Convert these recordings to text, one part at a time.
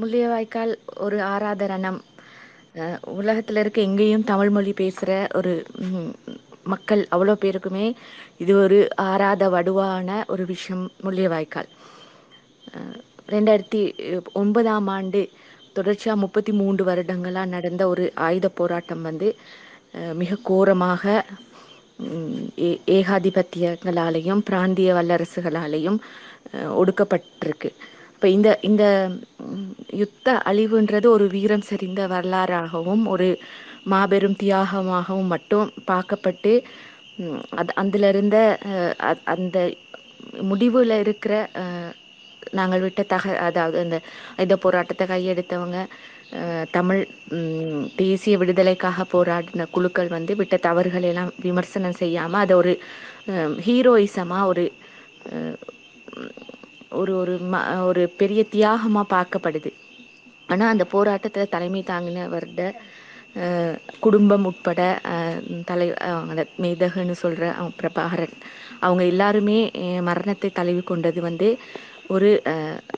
முள்ளியவாய்க்கால் ஒரு ஆராதரணம். உலகத்தில் இருக்க எங்கேயும் தமிழ் மொழி ஒரு மக்கள் அவ்வளோ பேருக்குமே இது ஒரு ஆறாத வடுவான ஒரு விஷயம் முள்ளியவாய்க்கால். ரெண்டாயிரத்தி ஒன்பதாம் ஆண்டு தொடர்ச்சியாக முப்பத்தி மூன்று வருடங்களாக நடந்த ஒரு ஆயுத போராட்டம் வந்து மிக கோரமாக ஏ- ஏகாதிபத்தியங்களாலேயும் பிராந்திய வல்லரசுகளாலேயும் ஒடுக்கப்பட்டிருக்கு. இப்போ இந்த இந்த யுத்த அழிவுன்றது ஒரு வீரம் செறிந்த வரலாறாகவும் ஒரு மாபெரும் தியாகமாகவும் மட்டும் பார்க்கப்பட்டு அது அதுல இருந்த அ- அந்த முடிவில் இருக்கிற நாங்கள் விட்ட தக அதாவது அந்த இந்த போராட்டத்தை கையெடுத்தவங்க தமிழ் தேசிய விடுதலைக்காக போராடின குழுக்கள் வந்து விட்ட தவறுகள் எல்லாம் விமர்சனம் செய்யாம அதை ஒரு ஹீரோயிசமா ஒரு ஒரு ஒரு ம- ஒரு பெரிய தியாகமாக பார்க்கப்படுது. ஆனால் அந்த போராட்டத்தில் தலைமை தாங்கினவர்கிட்ட குடும்பம் உட்பட தலை அந்த மேதகுன்னு சொல்கிற பிரபாகரன் அவங்க எல்லாருமே மரணத்தை தழுவி கொண்டது வந்து ஒரு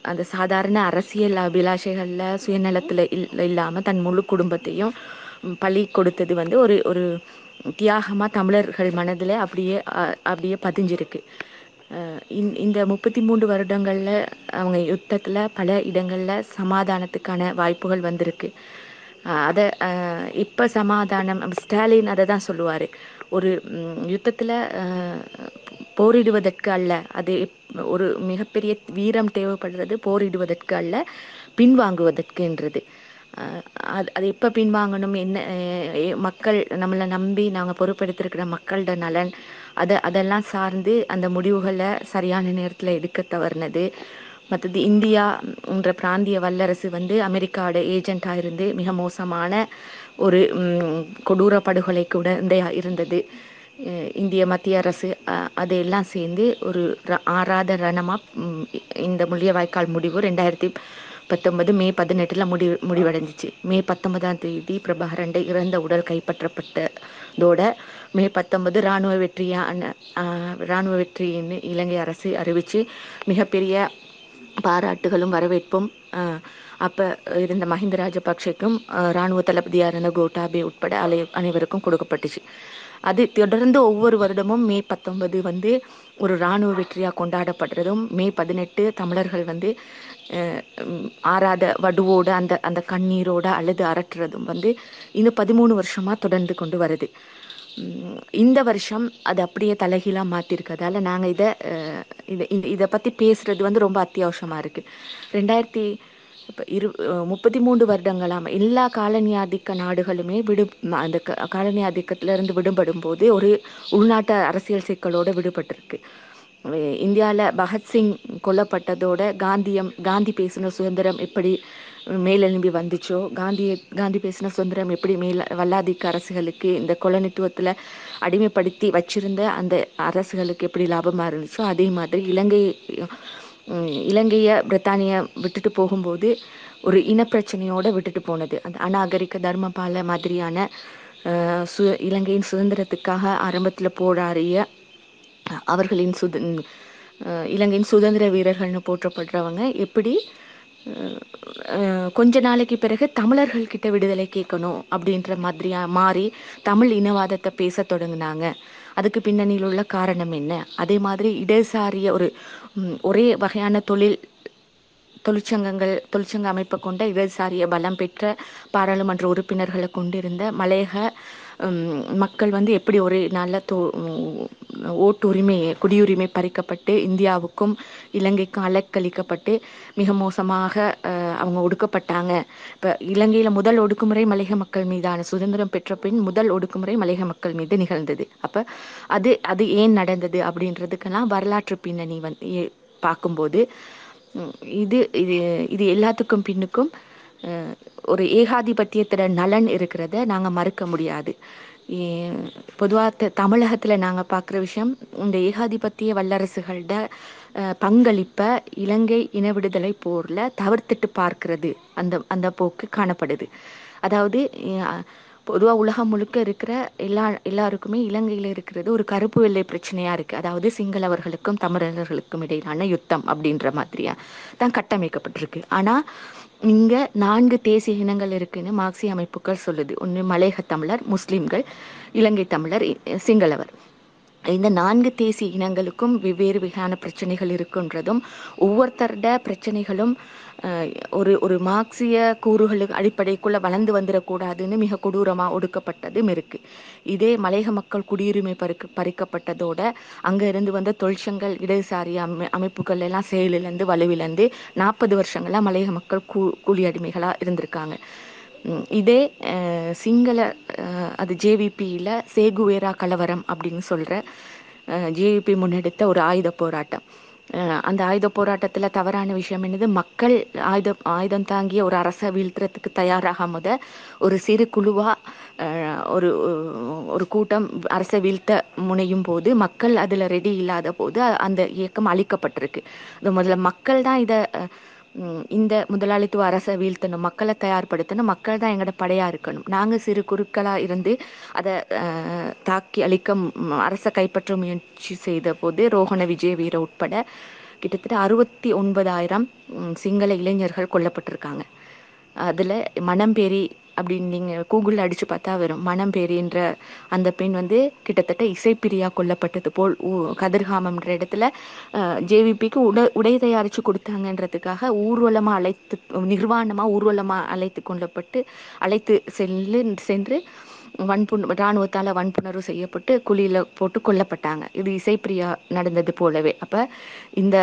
அந்த சாதாரண அரசியல் அபிலாஷைகளில் சுயநலத்தில் இல் இல்லாமல் தன் முழு குடும்பத்தையும் பழி பலி கொடுத்தது வந்து ஒரு ஒரு தியாகமாக தமிழர்கள் மனதில் அப்படியே அப்படியே பதிஞ்சிருக்கு. இந்த- இந்த முப்பத்தி மூன்று வருடங்களில் அவங்க யுத்தத்தில் பல இடங்களில் சமாதானத்துக்கான வாய்ப்புகள் வந்திருக்கு. அதை இப்போ சமாதானம் ஸ்டாலின் அதை தான் சொல்லுவார். ஒரு யுத்தத்தில் போரிடுவதற்கு அல்ல அது ஒரு மிகப்பெரிய வீரம் தேவைப்படுறது போரிடுவதற்கு அல்ல பின்வாங்குவதற்குன்றது. அது அது எப்போ பின்வாங்கணும் என்ன மக்கள் நம்மளை நம்பி நாங்கள் பொறுப்பெடுத்திருக்கிற மக்களோட நலன் அதை அதெல்லாம் சார்ந்து அந்த முடிவுகளை சரியான நேரத்தில் எடுக்க தவறினது. மற்றது இந்தியா என்ற பிராந்திய வல்லரசு வந்து அமெரிக்காவோட ஏஜெண்ட்டாக இருந்து மிக மோசமான ஒரு கொடூர கொடூர கூட இந்த இருந்தது. இந்திய மத்திய அரசு அதையெல்லாம் சேர்ந்து ஒரு ர- ஆறாத ரணமாக இந்த முள்ளியவாய்க்கால் முடிவு ரெண்டாயிரத்தி பத்தொன்பது மே பதினெட்டில் முடி முடிவடைஞ்சிச்சு. மே பத்தொன்பதாம் தேதி பிரபாகரண்டை இறந்த உடல் கைப்பற்றப்பட்டதோட மே பத்தொன்பது இராணுவ வெற்றியான இராணுவ வெற்றின்னு இலங்கை அரசு அறிவித்து மிகப்பெரிய பாராட்டுகளும் வரவேற்பும் அப்போ இருந்த மஹிந்த ராஜபக்ஷக்கும் இராணுவ தளபதியா கோட்டாபே உட்பட அலை அனைவருக்கும் கொடுக்கப்பட்டுச்சு. அது தொடர்ந்து ஒவ்வொரு வருடமும் மே பத்தொன்பது வந்து ஒரு இராணுவ வெற்றியாக கொண்டாடப்படுறதும் மே பதினெட்டு தமிழர்கள் வந்து ஆறாத வடுவோட அந்த அந்த கண்ணீரோட அழுது அரட்டுறதும் வந்து இன்னும் பதிமூணு வருஷமாக தொடர்ந்து கொண்டு வருது. இந்த வருஷம் அது அப்படியே தலைகீழாக மாற்றிருக்கதால நாங்கள் இதை இதை இந்த- இதை பற்றி பேசுகிறது வந்து ரொம்ப அத்தியாவசியமாக இருக்குது ரெண்டாயிரத்தி இப்போ இரு முப்பத்தி மூன்று வருடங்களாம் எல்லா காலனி ஆதிக்க நாடுகளுமே விடு அந்த க- காலனி ஆதிக்கத்திலிருந்து விடுபடும் போது ஒரு உள்நாட்டு அரசியல் சிக்கலோட விடுபட்டிருக்கு. இந்தியாவில் பகத்சிங் கொல்லப்பட்டதோட காந்தியம் காந்தி பேசின சுதந்திரம் எப்படி மேலெழும்பி வந்துச்சோ? காந்தியை காந்தி பேசின சுதந்திரம் எப்படி மேல வல்லாதிக்க அரசுகளுக்கு இந்த கொலனித்துவத்தில் அடிமைப்படுத்தி வச்சிருந்த அந்த அரசுகளுக்கு எப்படி லாபமாக இருந்துச்சோ அதே மாதிரி இலங்கை இலங்கையை இலங்கைய பிரித்தானிய விட்டுட்டு போகும்போது ஒரு இனப்பிரச்சனையோட விட்டுட்டு போனது. அந்த அநாகரிக தர்மபால மாதிரியான சு இலங்கையின் சுதந்திரத்துக்காக ஆரம்பத்தில் போராடிய அவர்களின் சுத இலங்கையின் சுதந்திர வீரர்கள்னு போற்றப்படுறவங்க எப்படி கொஞ்ச நாளைக்கு பிறகு தமிழர்கள் கிட்ட விடுதலை கேட்கணும் அப்படின்ற மாதிரியா மாறி தமிழ் இனவாதத்தை பேச தொடங்கினாங்க. அதுக்கு பின்னணியில் உள்ள காரணம் என்ன? அதே மாதிரி இடதுசாரிய ஒரு ஒரே வகையான தொழில் தொழிற்சங்கங்கள் தொழிற்சங்க அமைப்பை கொண்ட இடதுசாரிய பலம் பெற்ற பாராளுமன்ற உறுப்பினர்களை கொண்டிருந்த மலையக மக்கள் வந்து எப்படி ஒரு நல்ல தோ ஓட்டுரிமை குடியுரிமை பறிக்கப்பட்டு இந்தியாவுக்கும் இலங்கைக்கும் அலக்களிக்கப்பட்டு மிக மோசமாக அஹ், அவங்க ஒடுக்கப்பட்டாங்க. இப்போ இலங்கையில் முதல் ஒடுக்குமுறை மலையக மக்கள் மீதான சுதந்திரம் பெற்ற பின் முதல் ஒடுக்குமுறை மலையக மக்கள் மீது நிகழ்ந்தது. அப்ப அது அது ஏன் நடந்தது அப்படின்றதுக்கெல்லாம் வரலாற்று பின்னணி வந்து பார்க்கும்போது இது இது இது எல்லாத்துக்கும் பின்னுக்கும் ஒரு ஏகாதிபத்தியத்தோட நலன் இருக்கிறத நாங்கள் மறுக்க முடியாது. பொதுவாக தமிழகத்தில் நாங்கள் பார்க்குற விஷயம் இந்த ஏகாதிபத்திய வல்லரசுகளோட பங்களிப்பை இலங்கை இன விடுதலை போரில் தவிர்த்துட்டு பார்க்கிறது. அந்த அந்த போக்கு காணப்படுது. அதாவது பொதுவாக உலகம் முழுக்க இருக்கிற எல்லா எல்லாருக்குமே இலங்கையில் இருக்கிறது ஒரு கருப்பு வெள்ளை பிரச்சனையாக இருக்குது அதாவது சிங்களவர்களுக்கும் தமிழர்களுக்கும் இடையிலான யுத்தம் அப்படின்ற மாதிரியா தான் கட்டமைக்கப்பட்டிருக்கு. ஆனால் இங்கே நான்கு தேசிய இனங்கள் இருக்குன்னு மார்க்சிய அமைப்புகள் சொல்லுது. ஒன்று மலையக தமிழர் முஸ்லிம்கள் இலங்கை தமிழர் சிங்களவர். இந்த நான்கு தேசிய இனங்களுக்கும் வெவ்வேறு வகையான பிரச்சனைகள் இருக்குன்றதும் ஒவ்வொருத்தரோட பிரச்சனைகளும் ஒரு ஒரு மார்க்சிய கூறுகளுக்கு அடிப்படைக்குள்ள வளர்ந்து வந்துடக்கூடாதுன்னு மிக கொடூரமா ஒடுக்கப்பட்டதும் இருக்கு. இதே மலையக மக்கள் குடியுரிமை பறிக்க பறிக்கப்பட்டதோட அங்க இருந்து வந்த தொழிற்சங்கள் இடதுசாரி அமை அமைப்புகள் எல்லாம் செயலிழந்து வலுவிழந்து நாற்பது வருஷங்களா மலையக மக்கள் கூ கூலி அடிமைகளா இருந்திருக்காங்க. இதே சிங்கள அது ஜேவிபியில் சேகுவேரா கலவரம் அப்படின்னு சொல்கிற ஜேவிபி முன்னெடுத்த ஒரு ஆயுத போராட்டம். அந்த ஆயுத போராட்டத்தில் தவறான விஷயம் என்னது? மக்கள் ஆயுதம் ஆயுதம் தாங்கிய ஒரு அரசை வீழ்த்துறதுக்கு தயாராக முத ஒரு சிறு குழுவாக ஒரு ஒரு கூட்டம் அரசை வீழ்த்த முனையும் போது மக்கள் அதில் ரெடி இல்லாத போது அந்த இயக்கம் அழிக்கப்பட்டிருக்கு. முதல்ல மக்கள் தான் இதை இந்த முதலாளித்துவ அரசை வீழ்த்தணும் மக்களை தயார்படுத்தணும் மக்கள் தான் எங்களோட படையாக இருக்கணும். நாங்கள் சிறு குருக்களாக இருந்து அதை தாக்கி அழிக்க அரசை கைப்பற்ற முயற்சி செய்த போது ரோஹண விஜய வீர உட்பட கிட்டத்தட்ட அறுபத்தி ஒன்பதாயிரம் சிங்கள இளைஞர்கள் கொல்லப்பட்டிருக்காங்க. அதில் மணம்பேரி அப்படின்னு நீங்கள் கூகுளில் அடித்து பார்த்தா வரும் மனம் பேரின்ற அந்த பெண் வந்து கிட்டத்தட்ட இசைப்பிரியா கொல்லப்பட்டது போல் ஊ- கதிர்காமம்ன்ற இடத்துல ஜேவிபிக்கு உட உடை தயாரித்து கொடுத்தாங்கன்றதுக்காக ஊர்வலமாக அழைத்து நிர்வாணமாக ஊர்வலமாக அழைத்து கொள்ளப்பட்டு அழைத்து செல்லு சென்று வன்புண் இராணுவத்தால் வன்புணர்வு செய்யப்பட்டு குழியில் போட்டு கொல்லப்பட்டாங்க. இது இசைப்பிரியா நடந்தது போலவே. அப்போ இந்த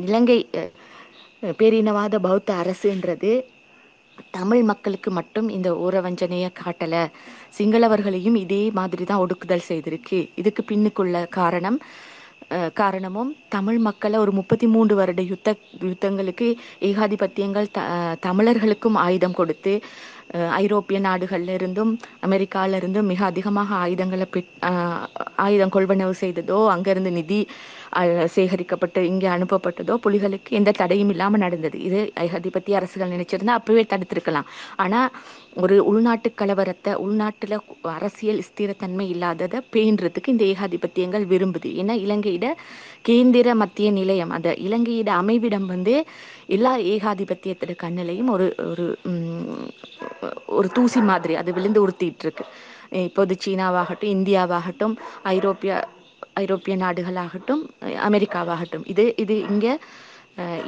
இலங்கை பேரினவாத பௌத்த அரசுன்றது தமிழ் மக்களுக்கு மட்டும் இந்த ஊரவஞ்சனைய காட்டல. சிங்களவர்களையும் இதே மாதிரி தான் ஒடுக்குதல் செய்திருக்கு. இதுக்கு பின்னுக்குள்ள காரணம் காரணமும் தமிழ் மக்களை ஒரு முப்பத்தி மூன்று வருட யுத்த யுத்தங்களுக்கு ஏகாதிபத்தியங்கள் த தமிழர்களுக்கும் ஆயுதம் கொடுத்து ஐரோப்பிய நாடுகள்ல இருந்தும் அமெரிக்கால இருந்தும் மிக அதிகமாக ஆயுதங்களை ஆயுதம் கொள்வனவு செய்ததோ அங்கிருந்து நிதி அஹ், சேகரிக்கப்பட்டு இங்கே அனுப்பப்பட்டதோ புலிகளுக்கு எந்த தடையும் இல்லாமல் நடந்தது. இது ஏகாதிபத்திய அரசுகள் நினைச்சிருந்தா அப்பவே தடுத்திருக்கலாம். ஆனா ஒரு உள்நாட்டு கலவரத்தை உள்நாட்டில் அரசியல் ஸ்திரத்தன்மை இல்லாததை பேன்றதுக்கு இந்த ஏகாதிபத்தியங்கள் விரும்புது. ஏன்னா இலங்கையிட கேந்திர மத்திய நிலையம் அந்த இலங்கையிட அமைவிடம் வந்து எல்லா ஏகாதிபத்தியத்தோட கண்ணிலையும் ஒரு ஒரு ஒரு தூசி மாதிரி அது விழுந்து உறுத்திட்டு இருக்கு இப்போது சீனாவாகட்டும் இந்தியாவாகட்டும் ஐரோப்பிய ஐரோப்பிய நாடுகளாகட்டும் அமெரிக்காவாகட்டும். இது இது இங்கே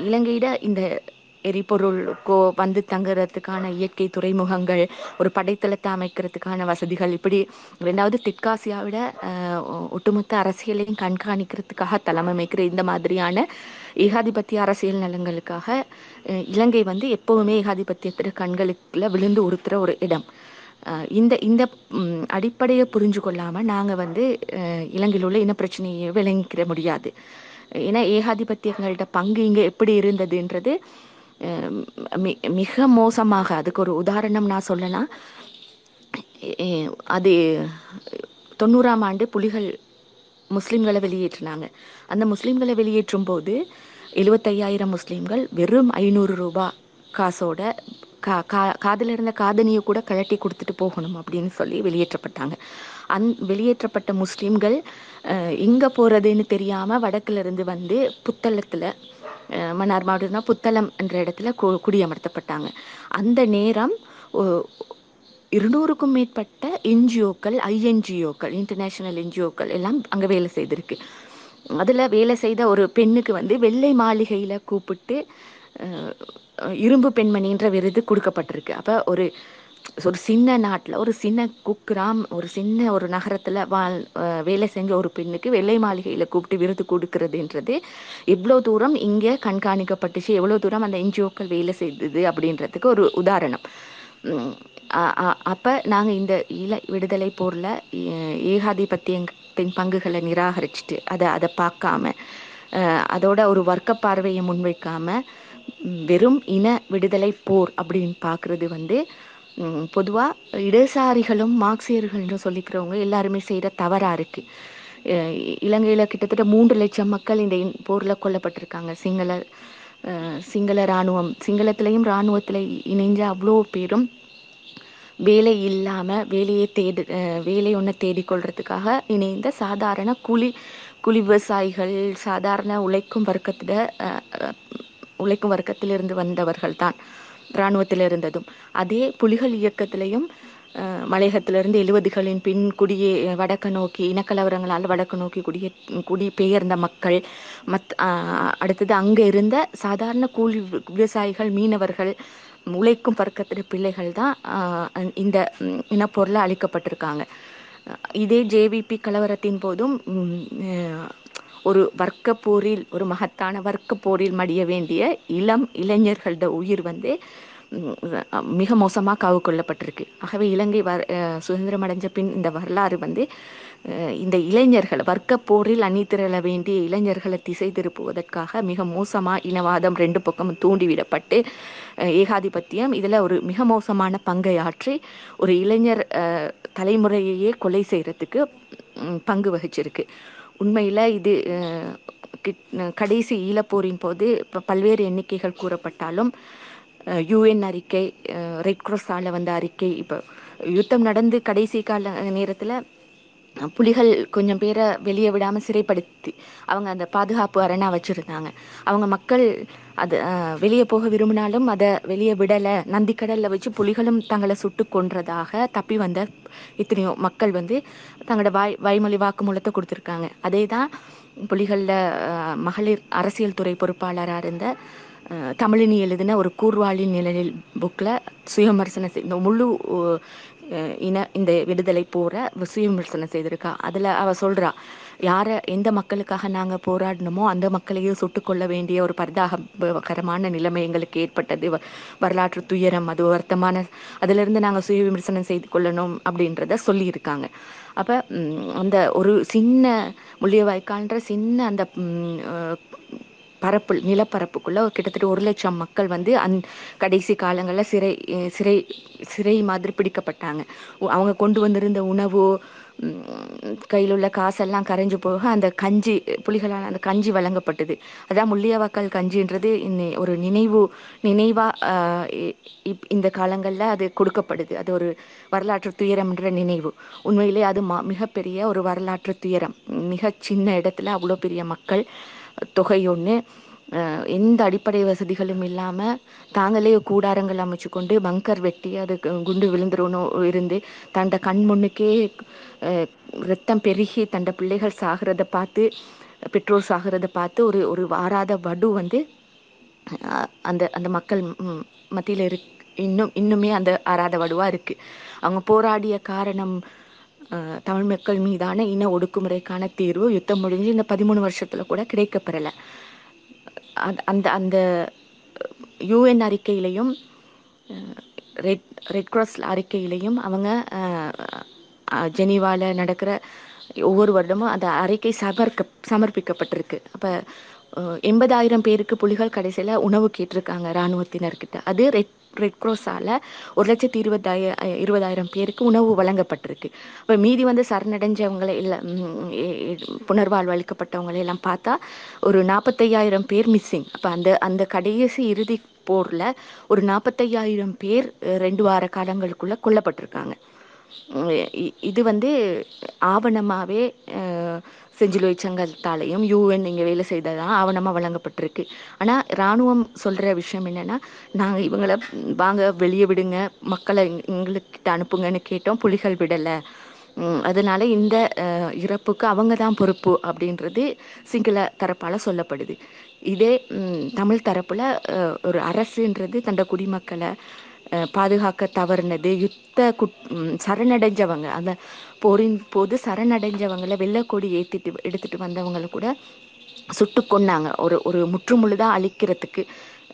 இலங்கையிட இந்த எரிபொருளுக்கோ வந்து தங்குறதுக்கான இயற்கை துறைமுகங்கள் ஒரு படைத்தளத்தை அமைக்கிறதுக்கான வசதிகள் இப்படி ரெண்டாவது தெற்காசியாவிட விட ஒட்டுமொத்த அரசியலையும் கண்காணிக்கிறதுக்காக தலைமைக்கிற இந்த மாதிரியான ஏகாதிபத்திய அரசியல் நலன்களுக்காக இலங்கை வந்து எப்பவுமே ஏகாதிபத்தியத்திற்கு கண்களுக்குள்ள விழுந்து உறுத்துற ஒரு இடம். இந்த இந்த அடிப்படையை புரிஞ்சு கொள்ளாம நாங்க வந்து இலங்கையில் உள்ள இன பிரச்சனையை விளங்கிக்கிற முடியாது. ஏன்னா ஏகாதிபத்தியங்கள்ட்ட பங்கு இங்க எப்படி இருந்ததுன்றது மிக மோசமாக அதுக்கு ஒரு உதாரணம் நான் சொல்லலாம் அது தொண்ணூறாம் ஆண்டு புலிகள் முஸ்லிம்களை வெளியேற்றினாங்க அந்த முஸ்லிம்களை வெளியேற்றும் போது எழுபத்தையாயிரம் முஸ்லீம்கள் வெறும் ஐநூறு ரூபா காசோட கா கா காதில் இருந்த காதனியை கூட கழட்டி கொடுத்துட்டு போகணும் அப்படின்னு சொல்லி வெளியேற்றப்பட்டாங்க அந் வெளியேற்றப்பட்ட முஸ்லீம்கள் எங்கே போகிறதுன்னு தெரியாமல் வடக்குலேருந்து வந்து புத்தளத்தில் மன்னார் மாவட்டம்னா புத்தளம் என்ற இடத்துல கு குடியமர்த்தப்பட்டாங்க. அந்த நேரம் இருநூறுக்கும் மேற்பட்ட என்ஜிஓக்கள் ஐஎன்ஜிஓக்கள் இன்டர்நேஷனல் என்ஜிஓக்கள் எல்லாம் அங்கே வேலை செய்திருக்கு. அதில் வேலை செய்த ஒரு பெண்ணுக்கு வந்து வெள்ளை மாளிகையில் கூப்பிட்டு இரும்பு பெண்மணின்ற விருது கொடுக்கப்பட்டிருக்கு. அப்போ ஒரு ஒரு சின்ன நாட்டில் ஒரு சின்ன குக்கிராம் ஒரு சின்ன ஒரு நகரத்தில் வாழ் வேலை செஞ்ச ஒரு பெண்ணுக்கு வெள்ளை மாளிகையில் கூப்பிட்டு விருது கொடுக்கறதுன்றது எவ்வளோ தூரம் இங்கே கண்காணிக்கப்பட்டுச்சு எவ்வளோ தூரம் அந்த என்ஜிஓக்கள் வேலை செய்தது அப்படின்றதுக்கு ஒரு உதாரணம். அப்போ நாங்கள் இந்த இல விடுதலை போரில் ஏ- ஏகாதிபத்தியத்தின் பங்குகளை நிராகரிச்சுட்டு அதை அதை பார்க்காம அதோட ஒரு வர்க்க பார்வையை முன்வைக்காம வெறும் இன விடுதலை போர் அப்படின்னு பார்க்குறது வந்து பொதுவாக இடதுசாரிகளும் மார்க்சியர்கள்னு சொல்லிக்கிறவங்க எல்லாருமே செய்கிற தவறாக இருக்குது இலங்கையில் கிட்டத்தட்ட மூன்று லட்சம் மக்கள் இந்த போரில் கொல்லப்பட்டிருக்காங்க. சிங்கள சிங்கள இராணுவம். சிங்களத்திலையும் இராணுவத்தில் இணைஞ்ச அவ்வளோ பேரும் வேலை இல்லாமல் வேலையை தேடு வேலை ஒன்று தேடிக்கொள்றதுக்காக இணைந்த சாதாரண கூலி கூலி விவசாயிகள் சாதாரண உழைக்கும் வர்க்கத்திட உழைக்கும் வர்க்கத்திலிருந்து வந்தவர்கள் தான் இராணுவத்தில் இருந்ததும் அதே புலிகள் இயக்கத்திலையும் மலையகத்திலிருந்து எழுபதுகளின் பின் குடியே வடக்கு நோக்கி இனக்கலவரங்களால் வடக்கு நோக்கி குடியே பெயர்ந்த மக்கள் மத் அடுத்தது அங்கே இருந்த சாதாரண கூலி விவசாயிகள் மீனவர்கள் உழைக்கும் வர்க்கத்திட பிள்ளைகள் தான் இந்த இனப்பொருளை அளிக்கப்பட்டிருக்காங்க இதே ஜேவிபி கலவரத்தின் போதும் ஒரு வர்க்க போரில் ஒரு மகத்தான வர்க்க போரில் மடிய வேண்டிய இளம் இளைஞர்களோட உயிர் வந்து மிக மோசமாக காவு கொள்ளப்பட்டிருக்கு. ஆகவே இலங்கை வர் சுதந்திரம் அடைஞ்ச பின் இந்த வரலாறு வந்து இந்த இளைஞர்கள் வர்க்க போரில் அணிதிரள வேண்டிய இளைஞர்களை திசை திருப்புவதற்காக மிக மோசமாக இனவாதம் ரெண்டு பக்கமும் தூண்டிவிடப்பட்டு ஏகாதிபத்தியம் இதில் ஒரு மிக மோசமான பங்கை ஆற்றி ஒரு இளைஞர் தலைமுறையையே கொலை செய்கிறதுக்கு பங்கு வகிச்சிருக்கு. உண்மையில் இது கிட்- கடைசி ஈழப்போரின் போது பல்வேறு எண்ணிக்கைகள் கூறப்பட்டாலும் யூஎன் அறிக்கை ரெட் கிராஸால் வந்த அறிக்கை இப்போ யுத்தம் நடந்து கடைசி கால நேரத்தில் புலிகள் கொஞ்சம் பேரை வெளியே விடாமல் சிறைப்படுத்தி அவங்க அந்த பாதுகாப்பு அரணா வச்சுருந்தாங்க. அவங்க மக்கள் அது வெளியே போக விரும்பினாலும் அதை வெளியே விடலை. நந்திக்கடலில் வச்சு புலிகளும் தங்களை சுட்டு கொன்றதாக தப்பி வந்த இத்தனையோ மக்கள் வந்து தங்களோட வாய் வாய்மொழி வாக்குமூலத்தை கொடுத்துருக்காங்க. அதே தான் புலிகளில் மகளிர் அரசியல் துறை பொறுப்பாளராக இருந்த தமிழினி எழுதின ஒரு கூர்வாளின் நிழலில் புக்கில் சுயமர்சனம் செய்- இந்த முழு இன இந்த விடுதலை போற சுயவிமர்சனம் செய்திருக்கா. அதில் அவ சொல்றா யாரை எந்த மக்களுக்காக நாங்கள் போராடினோமோ அந்த மக்களையும் சுட்டுக்கொள்ள வேண்டிய ஒரு பரிதாபகரமான நிலைமை எங்களுக்கு ஏற்பட்டது. வ- வரலாற்று துயரம் அது வருத்தமான அதிலிருந்து நாங்கள் சுய விமர்சனம் செய்து கொள்ளணும் அப்படின்றத சொல்லியிருக்காங்க. அப்போ அந்த ஒரு சின்ன முள்ளியவாய்க்கால்ன்ற சின்ன அந்த பரப்பு நிலப்பரப்புக்குள்ள கிட்டத்தட்ட ஒரு லட்சம் மக்கள் வந்து அந் கடைசி காலங்களில் சிறை சிறை சிறை மாதிரி பிடிக்கப்பட்டாங்க. அவங்க கொண்டு வந்திருந்த உணவு கையில் உள்ள காசெல்லாம் கரைஞ்சு போக அந்த கஞ்சி புலிகளால் அந்த கஞ்சி வழங்கப்பட்டது. அதான் முள்ளியவாக்கால் கஞ்சின்றது ஒரு நினைவு நினைவா இ- இப்- இந்த காலங்களில் அது கொடுக்கப்படுது. அது ஒரு வரலாற்று துயரம்ன்ற நினைவு. உண்மையிலே அது ம- மிகப்பெரிய ஒரு வரலாற்று துயரம். மிக சின்ன இடத்துல அவ்வளோ பெரிய மக்கள் தொகை ஒன்று எந்த அடிப்படை வசதிகளும் இல்லாமல் தாங்களே கூடாரங்கள் அமைச்சு கொண்டு பங்கர் வெட்டி அது குண்டு விழுந்துருன்னு இருந்து தண்ட கண் முன்னுக்கே ரத்தம் பெருகி தண்ட பிள்ளைகள் சாகிறத பார்த்து பெற்றோர் சாகிறத பார்த்து ஒரு ஒரு வாராத வடு வந்து அந்த அந்த மக்கள் மத்தியில் இருக் இன்னும் இன்னுமே அந்த ஆறாத வடுவாக இருக்குது அவங்க போராடிய காரணம் தமிழ் மக்கள் மீதான இன ஒடுக்குமுறைக்கான தீர்வு யுத்தம் முடிஞ்சு இந்த பதிமூணு வருஷத்தில் கூட கிடைக்கப்பெறலை. அந்த- அந்த அந்த யூஎன் அறிக்கையிலையும் ரெட் ரெட் கிராஸ் அறிக்கையிலையும் அவங்க ஜெனீவாவில் நடக்கிற ஒவ்வொரு வருடமும் அந்த அறிக்கை சமர்க்க சமர்ப்பிக்கப்பட்டிருக்கு. அப்போ எண்பதாயிரம் பேருக்கு புலிகள் கடைசியில் உணவு கேட்டிருக்காங்க இராணுவத்தினர்கிட்ட. அது ரெட் ரெட் கிராஸால் ஒரு லட்சத்தி இருபதாய இருபதாயிரம் பேருக்கு உணவு வழங்கப்பட்டிருக்கு. இப்போ மீதி வந்து சரணடைஞ்சவங்களை இல்லை புனர்வாழ்வு அளிக்கப்பட்டவங்களை எல்லாம் பார்த்தா ஒரு நாற்பத்தையாயிரம் பேர் மிஸ்ஸிங் அப்போ அந்த அந்த கடைசி இறுதி போரில் ஒரு நாற்பத்தையாயிரம் பேர் ரெண்டு வார காலங்களுக்குள்ளே கொல்லப்பட்டிருக்காங்க. இது வந்து ஆவணமாகவே செஞ்சிலுவை சங்கத்தாலையும் யூஎன் இங்கே வேலை செய்ததான் ஆவணமாக வழங்கப்பட்டிருக்கு. ஆனால் இராணுவம் சொல்கிற விஷயம் என்னென்னா நாங்கள் இவங்களை வாங்க வெளியே விடுங்க மக்களை எங்களுக்கிட்ட அனுப்புங்கன்னு கேட்டோம் புலிகள் விடலை. அதனால இந்த இறப்புக்கு அவங்க தான் பொறுப்பு அப்படின்றது சிங்கள தரப்பால் சொல்லப்படுது. இதே தமிழ் தரப்பில் ஒரு அரசுன்றது தண்ட குடிமக்களை பாதுகாக்க தவறுனது யுத்த குட் சரணடைஞ்சவங்க அந்த போரின் போது சரணடைஞ்சவங்களை வெள்ளக்கொடி ஏற்றிட்டு எடுத்துட்டு வந்தவங்களை கூட சுட்டு கொன்னாங்க. ஒரு ஒரு முற்றுமுழுதாக அழிக்கிறதுக்கு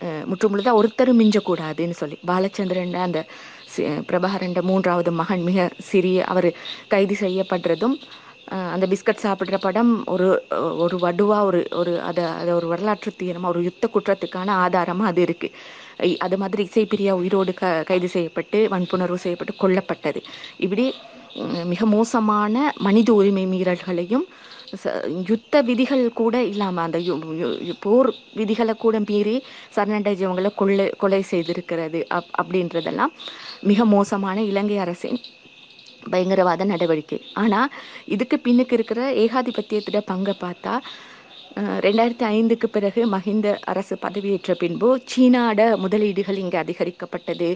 அஹ், முற்றுமுழுதா ஒருத்தரும் மிஞ்சக்கூடாதுன்னு சொல்லி. பாலச்சந்திரன் அந்த பிரபாகரண்ட மூன்றாவது மகன் மிக சிறிய அவர் கைது செய்யப்படுறதும் அந்த பிஸ்கட் சாப்பிட்ற படம் ஒரு ஒரு வடுவா ஒரு ஒரு அதை அதை ஒரு வரலாற்று தீரமாக ஒரு யுத்த குற்றத்துக்கான ஆதாரமாக அது இருக்கு. அது மாதிரி இசைப்பிரியா உயிரோடு க கைது செய்யப்பட்டு வன்புணர்வு செய்யப்பட்டு கொல்லப்பட்டது. இப்படி மிக மோசமான மனித உரிமை மீறல்களையும் ச யுத்த விதிகள் கூட இல்லாமல் அந்த போர் விதிகளை கூட மீறி சரணடைஞ்சவங்கள கொள்ளை கொலை செய்திருக்கிறது அப் அப்படின்றதெல்லாம் மிக மோசமான இலங்கை அரசின் பயங்கரவாத நடவடிக்கை. ஆனால் இதுக்கு பின்னுக்கு இருக்கிற ஏகாதிபத்தியத்திட பங்கை பார்த்தா ரெண்டாயிரத்தி ஐந்துக்கு பிறகு மஹிந்த அரசு பதவியேற்ற பின்பு சீனாட முதலீடுகள் இங்கே அதிகரிக்கப்பட்டது.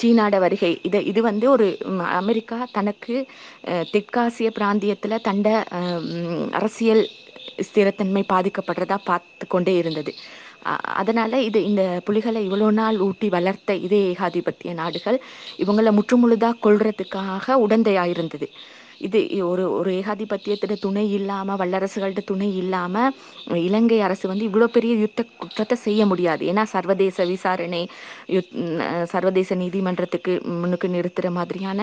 சீனாட வருகை. இது இது வந்து ஒரு அமெரிக்கா தனக்கு தெற்காசிய பிராந்தியத்தில் தண்ட அரசியல் ஸ்திரத்தன்மை பாதிக்கப்படுறதா பார்த்து கொண்டே இருந்தது. அதனால் அதனால இது இந்த புலிகளை இவ்வளோ நாள் ஊட்டி வளர்த்த இதே ஏகாதிபத்திய நாடுகள் இவங்களை முற்றுமுழுதாக கொள்றதுக்காக உடந்தையாயிருந்தது. இது ஒரு ஒரு ஏகாதிபத்தியத்திட துணை இல்லாம வல்லரசுகள்கிட்ட துணை இல்லாம இலங்கை அரசு வந்து இவ்வளோ பெரிய யுத்த குற்றத்தை செய்ய முடியாது. ஏன்னா சர்வதேச விசாரணை யுத்- சர்வதேச நீதிமன்றத்துக்கு முன்னுக்கு நிறுத்துற மாதிரியான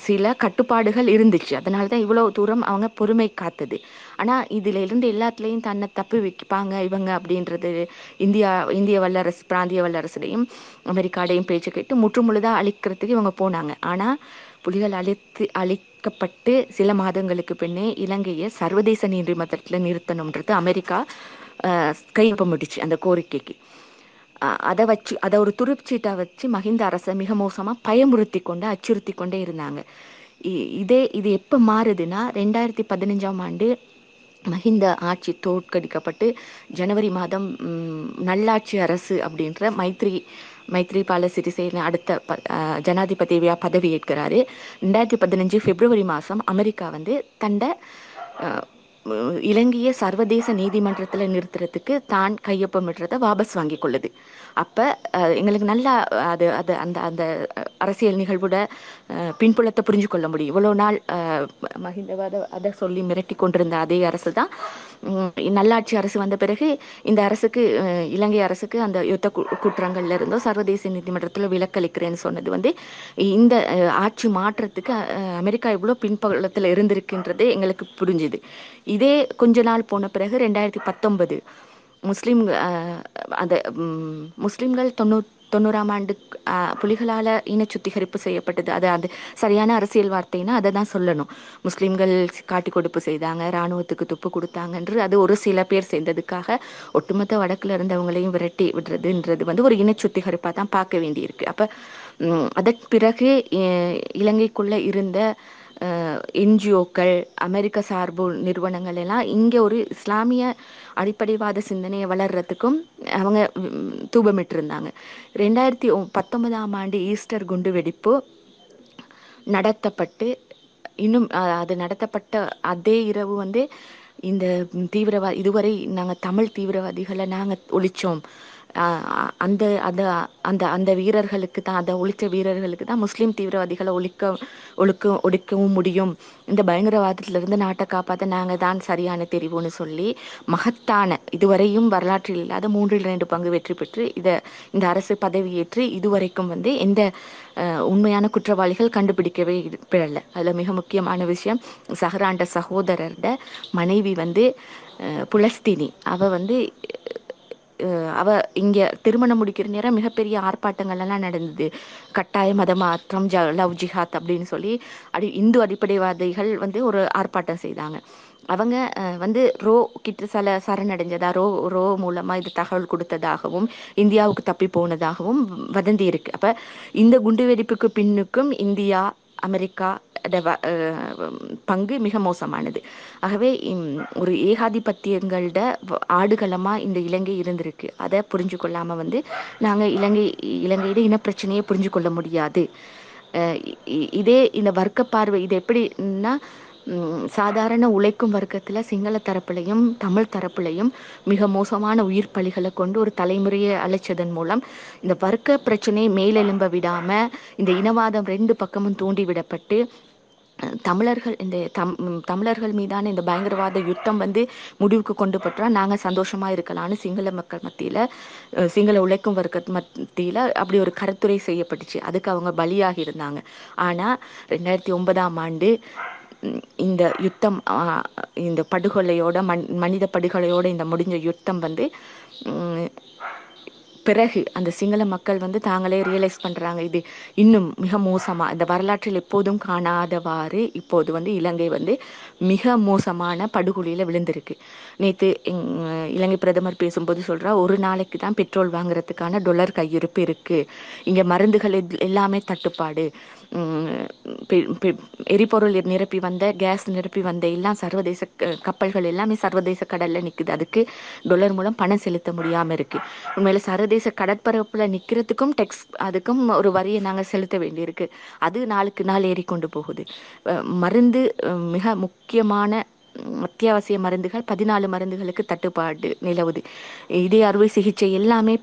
சில கட்டுப்பாடுகள் இருந்துச்சு. அதனால தான் இவ்வளோ தூரம் அவங்க பொறுமை காத்தது. ஆனா இதுல இருந்து எல்லாத்துலயும் தன்னை தப்பி வைப்பாங்க இவங்க அப்படின்றது இந்தியா இந்திய வல்லரசு பிராந்திய வல்லரசுடையும் அமெரிக்காடையும் பேச்சு கேட்டு முற்றுமுழுதா அழிக்கிறதுக்கு இவங்க போனாங்க. ஆனா புலிகள் அழித்து அழிக்கப்பட்டு சில மாதங்களுக்கு பின்னே இலங்கையை சர்வதேச நீதிமன்றத்தில் நிறுத்தணுன்றது அமெரிக்கா அஹ், முடிச்சு அந்த கோரிக்கைக்கு. அதை வச்சு அதை ஒரு துருப்சீட்டை வச்சு மஹிந்த அரசை மிக மோசமாக பயமுறுத்தி கொண்டு அச்சுறுத்தி கொண்டே இருந்தாங்க. இ- இதே இது எப்போ மாறுதுன்னா ரெண்டாயிரத்தி பதினஞ்சாம் ஆண்டு மஹிந்த ஆட்சி தோற்கடிக்கப்பட்டு ஜனவரி மாதம் நல்லாட்சி அரசு அப்படின்ற மைத்ரி மைத்ரிபால சிறிசேன அடுத்த ப- அஹ், பதவி ஏற்கிறாரு. ரெண்டாயிரத்தி பதினஞ்சு பிப்ரவரி மாதம் அமெரிக்கா வந்து தண்டை இலங்கையை சர்வதேச நீதிமன்றத்தில் நிறுத்துறதுக்கு தான் கையொப்பமிடுறதை வாபஸ் வாங்கி கொள்ளுது. அப்போ எங்களுக்கு நல்லா அது அது அந்த அந்த அரசியல் நிகழ்வோட பின்புலத்தை புரிஞ்சு கொள்ள முடியும். இவ்வளோ நாள் மஹிந்தவாத அதை சொல்லி மிரட்டி கொண்டிருந்த அதே அரசு தான் நல்லாட்சி அரசு வந்த பிறகு இந்த அரசுக்கு இலங்கை அரசுக்கு அந்த யுத்த கு- குற்றங்கள்ல இருந்தோ சர்வதேச நீதிமன்றத்தில் விலக்களிக்கிறேன்னு சொன்னது வந்து இந்த ஆட்சி மாற்றத்துக்கு அமெரிக்கா எவ்வளோ பின்புலத்தில் இருந்திருக்குன்றது எங்களுக்கு புரிஞ்சுது. இதே கொஞ்ச நாள் போன பிறகு ரெண்டாயிரத்தி பத்தொன்பது முஸ்லீம் அந்த முஸ்லீம்கள் தொண்ணூத் தொண்ணூறாம் ஆண்டு புலிகளால் இன சுத்திகரிப்பு செய்யப்பட்டது. அது அது சரியான அரசியல் வார்த்தைன்னா அதை தான் சொல்லணும். முஸ்லீம்கள் காட்டி கொடுப்பு செய்தாங்க ராணுவத்துக்கு துப்பு கொடுத்தாங்கன்று அது ஒரு சில பேர் செய்ததுக்காக ஒட்டுமொத்த வடக்குல இருந்தவங்களையும் விரட்டி விடுறதுன்றது வந்து ஒரு இன சுத்திகரிப்பாக தான் பார்க்க வேண்டியிருக்கு. அப்போ அதன் பிறகு இலங்கைக்குள்ளே இருந்த என்ஜிஓக்கள் அமெரிக்க சார்பு நிறுவனங்கள் எல்லாம் இங்க ஒரு இஸ்லாமிய அடிப்படைவாத சிந்தனையை வளர்றதுக்கும் அவங்க தூபமிட்டு இருந்தாங்க ரெண்டாயிரத்தி ஒ- பத்தொன்பதாம் ஆண்டு ஈஸ்டர் குண்டு வெடிப்பு நடத்தப்பட்டு இன்னும் அஹ், அது நடத்தப்பட்ட அதே இரவு வந்து இந்த தீவிரவா இதுவரை நாங்க தமிழ் தீவிரவாதிகளை நாங்க ஒழிச்சோம். அந்த அந்த அந்த அந்த வீரர்களுக்கு தான் அதை ஒழிச்ச வீரர்களுக்கு தான் முஸ்லீம் தீவிரவாதிகளை ஒழிக்க ஒழுக்க ஒடுக்கவும் முடியும். இந்த பயங்கரவாதத்திலிருந்து நாட்டை காப்பாற்ற நாங்கள் தான் சரியான தெரிவுன்னு சொல்லி மகத்தான இதுவரையும் வரலாற்றில் இல்லாத மூன்றில் இரண்டு பங்கு வெற்றி பெற்று இதை இந்த அரசு பதவியேற்று இதுவரைக்கும் வந்து எந்த உண்மையான குற்றவாளிகள் கண்டுபிடிக்கவே பிழல அதில் மிக முக்கியமான விஷயம் சஹராண்ட சகோதரர்ட மனைவி வந்து புலஸ்தீனி. அவ வந்து அவ இங்க திருமணம் முடிக்கிற நேரம் மிகப்பெரிய ஆர்ப்பாட்டங்கள் எல்லாம் நடந்தது. கட்டாய மத மாற்றம் ஜ லவ் ஜிஹாத் அப்படின்னு சொல்லி அடி இந்து அடிப்படைவாதிகள் வந்து ஒரு ஆர்ப்பாட்டம் செய்தாங்க. அவங்க வந்து ரோ கிட்ட சில சரணடைஞ்சதா ரோ ரோ மூலமா இது தகவல் கொடுத்ததாகவும் இந்தியாவுக்கு தப்பி போனதாகவும் வதந்தி இருக்கு அப்ப இந்த குண்டுவெடிப்புக்கு பின்னுக்கும் இந்தியா அமெரிக்கா பங்கு மிக மோசமானது. ஆகவே ஒரு ஏகாதிபத்தியங்களோட வ- ஆடுகளமா இந்த இலங்கை இருந்திருக்கு. அதை புரிஞ்சு கொள்ளாம வந்து நாங்க இலங்கை இலங்கையோட இனப்பிரச்சனையை புரிஞ்சு கொள்ள முடியாது. இதே இந்த வர்க்க பார்வை இது எப்படின்னா சாதாரண உழைக்கும் வர்க்கத்துல சிங்கள தரப்புலையும் தமிழ் தரப்புலையும் மிக மோசமான உயிர் பலிகளை கொண்டு ஒரு தலைமுறையை அழைச்சதன் மூலம் இந்த வர்க்க பிரச்சனையை மேலெழும்ப விடாம இந்த இனவாதம் ரெண்டு பக்கமும் தூண்டி விடப்பட்டு தமிழர்கள் இந்த தம் தமிழர்கள் மீதான இந்த பயங்கரவாத யுத்தம் வந்து முடிவுக்கு கொண்டு பற்றா நாங்கள் சந்தோஷமாக இருக்கலாம்னு சிங்கள மக்கள் மத்தியில் சிங்கள உழைக்கும் வர்க்க மத்தியில் அப்படி ஒரு கருத்துரை செய்யப்பட்டுச்சு. அதுக்கு அவங்க பலியாகி இருந்தாங்க. ஆனால் ரெண்டாயிரத்தி ஒன்பதாம் ஆண்டு இந்த யுத்தம் இந்த படுகொலையோட மன் மனித படுகொலையோட இந்த முடிஞ்ச யுத்தம் வந்து பிறகு அந்த சிங்கள மக்கள் வந்து தாங்களே ரியலைஸ் பண்ணுறாங்க இது இன்னும் மிக மோசமாக இந்த வரலாற்றில் எப்போதும் காணாதவாறு இப்போது வந்து இலங்கை வந்து மிக மோசமான படுகொலியில் விழுந்திருக்கு. நேற்று இலங்கை பிரதமர் பேசும்போது சொல்கிறா ஒரு நாளைக்கு தான் பெட்ரோல் வாங்குறதுக்கான டொலர் கையிருப்பு இருக்குது இங்கே மருந்துகள் எல்லாமே தட்டுப்பாடு. எரிபொருள் நிரப்பி வந்த கேஸ் நிரப்பி வந்த எல்லாம் சர்வதேச கப்பல்கள் எல்லாமே சர்வதேச கடல்ல நிக்குது. அதுக்கு டொலர் மூலம் பணம் செலுத்த முடியாம இருக்கு. உண்மையில சர்வதேச கடற்பரப்புல நிக்கிறதுக்கும் டெக்ஸ் அதுக்கும் ஒரு வரியை நாங்க செலுத்த வேண்டியிருக்கு. அது நாளுக்கு நாள் ஏறிக்கொண்டு போகுது. மருந்து மிக முக்கியமான அத்தியாவசிய மருந்துகள் பதினாலு மருந்துகளுக்கு தட்டுப்பாடு நிலவுது. இதய அறுவை சிகிச்சை எல்லாமே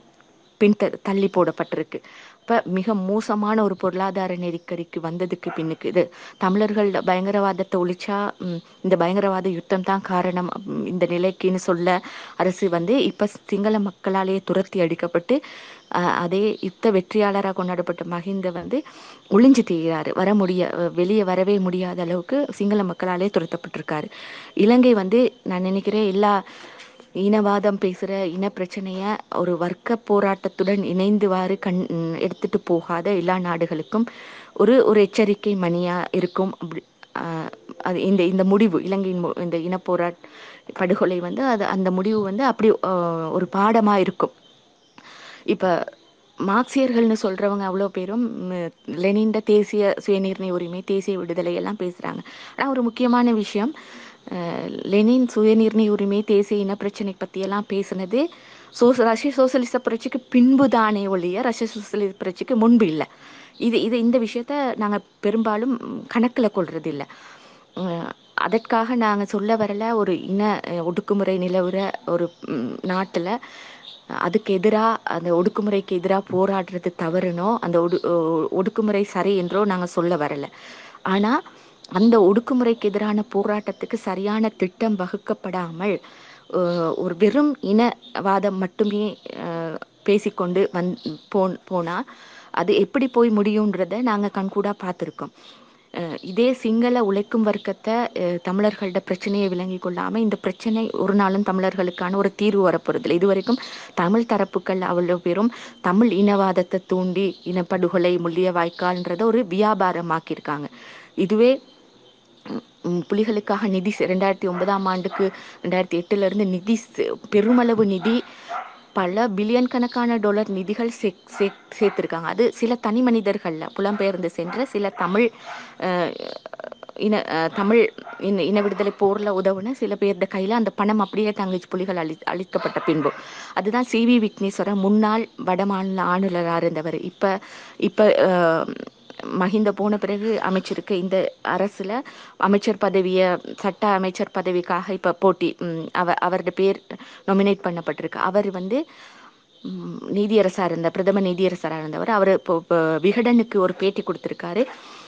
பின் தள்ளி போடப்பட்டிருக்கு. இப்போ மிக மோசமான ஒரு பொருளாதார நெருக்கடிக்கு வந்ததுக்கு பின்னுக்கு இது தமிழர்கள் பயங்கரவாதத்தை ஒழிச்சா இந்த பயங்கரவாத யுத்தம் தான் காரணம் இந்த நிலைக்குன்னு சொல்ல அரசு வந்து இப்போ சிங்கள மக்களாலேயே துரத்தி அடிக்கப்பட்டு அதே யுத்த வெற்றியாளராக கொண்டாடப்பட்ட மஹிந்த வந்து ஒளிஞ்சு தீராரு வர முடிய வெளியே வரவே முடியாத அளவுக்கு சிங்கள மக்களாலே துரத்தப்பட்டிருக்காரு. இலங்கை வந்து நான் நினைக்கிறேன் எல்லா இனவாதம் பேசுகிற இன பிரச்சனையை ஒரு வர்க்க போராட்டத்துடன் இணைந்துவாறு கண் எடுத்துட்டு போகாத எல்லா நாடுகளுக்கும் ஒரு ஒரு எச்சரிக்கை மணியாக இருக்கும். அப்படி அது இந்த இந்த முடிவு இலங்கையின் இந்த இனப்போராட் படுகொலை வந்து அது அந்த முடிவு வந்து அப்படி ஒரு பாடமாக இருக்கும். இப்போ மார்க்சியர்கள்னு சொல்கிறவங்க அவ்வளோ பேரும் லெனின்ட தேசிய சுயநிர்ணய உரிமை தேசிய விடுதலை எல்லாம் பேசுகிறாங்க ஆனால் ஒரு முக்கியமான விஷயம் லெனின் சுயநிர்ணய உரிமை தேசிய இன பிரச்சனை பற்றியெல்லாம் பேசினது. சோ ரஷ்ய சோசியலிச புரட்சிக்கு பின்பு தானே ஒழிய ரஷ்ய சோசியலிச புரட்சிக்கு முன்பு இல்லை. இது இது இந்த விஷயத்த நாங்கள் பெரும்பாலும் கணக்கில் கொள்றது இல்லை அதற்காக நாங்கள் சொல்ல வரல ஒரு இன ஒடுக்குமுறை நிலவுற ஒரு நாட்டில் அதுக்கு எதிராக அந்த ஒடுக்குமுறைக்கு எதிராக போராடுறது தவறுனோ அந்த ஒடு ஒடுக்குமுறை சரி என்றோ நாங்கள் சொல்ல வரலை. ஆனால் அந்த ஒடுக்குமுறைக்கு எதிரான போராட்டத்துக்கு சரியான திட்டம் வகுக்கப்படாமல் ஒரு வெறும் இனவாதம் மட்டுமே பேசிக்கொண்டு வந் போன் போனால் அது எப்படி போய் முடியுன்றத நாங்கள் கண்கூடாக பார்த்துருக்கோம். இதே சிங்கள உழைக்கும் வர்க்கத்தை தமிழர்களோட பிரச்சனையை விளங்கி கொள்ளாமல் இந்த பிரச்சனை ஒரு நாளும் தமிழர்களுக்கான ஒரு தீர்வு வரப்போறதில்லை. இதுவரைக்கும் தமிழ் தரப்புகள் அவ்வளோ பேரும் தமிழ் இனவாதத்தை தூண்டி இனப்படுகொலை முள்ளிய வாய்க்கால்ன்றத ஒரு வியாபாரமாக்கியிருக்காங்க. இதுவே புலிகளுக்காக நிதி ரெண்டாயிரத்தி ஒன்பதாம் ஆண்டுக்கு ரெண்டாயிரத்தி எட்டுல இருந்து நிதி பெருமளவு நிதி பல பில்லியன் கணக்கான டாலர் நிதிகள் சே சே சேர்த்திருக்காங்க. அது சில தனி மனிதர்களில் புலம்பெயர்ந்து சென்ற சில தமிழ் இன தமிழ் இன இன விடுதலை போரில் உதவுன சில பேர்த கையில் அந்த பணம் அப்படியே தங்கச்சி புலிகள் அளி அளிக்கப்பட்ட பின்பு. அதுதான் சி வி விக்னேஸ்வரன் முன்னாள் வடமாநில ஆளுநராக இருந்தவர். இப்போ இப்போ மஹிந்த போன பிறகு அமைச்சிருக்க இந்த அரசுல அமைச்சர் பதவியை சட்ட அமைச்சர் பதவிக்காக இப்ப போட்டி அவ அவரோட பேர் நொமினேட் பண்ணப்பட்டிருக்கு. அவர் வந்து நீதியரசா இருந்த பிரதம நீதியரசராக இருந்தவர். அவர் இப்போ விகடனுக்கு ஒரு பேட்டி கொடுத்திருக்காரு.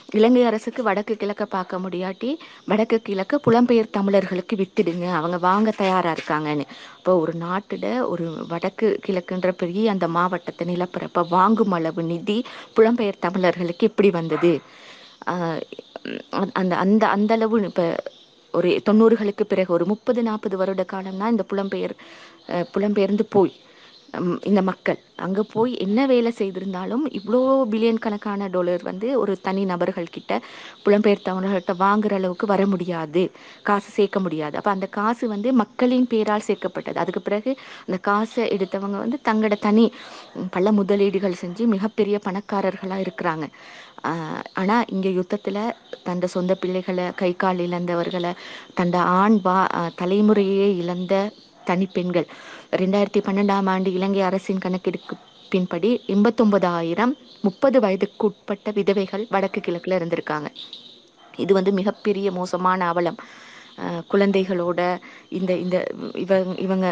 இலங்கை அரசுக்கு வடக்கு கிழக்க பார்க்க முடியாட்டி வடக்கு கிழக்க புலம்பெயர் தமிழர்களுக்கு வித்துடுங்க. அவங்க வாங்க தயாரா இருக்காங்கன்னு. இப்போ ஒரு நாட்டில் ஒரு வடக்கு கிழக்குன்ற பெரிய அந்த மாவட்டத்தை நிலப்பரப்ப வாங்கும் அளவு நிதி புலம்பெயர் தமிழர்களுக்கு எப்படி வந்தது? அந்த அந்த அந்த அளவு இப்ப ஒரு தொண்ணூறுகளுக்கு பிறகு ஒரு முப்பது நாற்பது வருட காலம்னா இந்த புலம்பெயர் புலம்பெயர்ந்து போய். இந்த மக்கள். அங்கே போய் என்ன வேலை செய்திருந்தாலும் இவ்வளோ பில்லியன் கணக்கான டாலர் வந்து ஒரு தனி நபர்கள் கிட்ட புலம்பெயர் வாங்குற அளவுக்கு வர முடியாது. காசு சேர்க்க முடியாது. அப்போ அந்த காசு வந்து மக்களின் பேரால் சேர்க்கப்பட்டது. அதுக்கு பிறகு அந்த காசை எடுத்தவங்க வந்து தங்களோட தனி பல முதலீடுகள் செஞ்சு மிகப்பெரிய பணக்காரர்களாக இருக்கிறாங்க. ஆனா இங்க யுத்தத்துல தந்த சொந்த பிள்ளைகளை கை கால் இழந்தவர்களை தந்த ஆண் வா தலைமுறையே இழந்த தனிப்பெண்கள். ரெண்டாயிரத்தி பன்னெண்டாம் ஆண்டு இலங்கை அரசின் கணக்கெடுப்பு பின்படி எண்பத்தொன்பதாயிரம் முப்பது வயதுக்கு உட்பட்ட விதவைகள் வடக்கு கிழக்குல இருந்திருக்காங்க. இது வந்து மிகப்பெரிய மோசமான அவலம். குழந்தைகளோட இந்த இந்த இவங்க இவங்க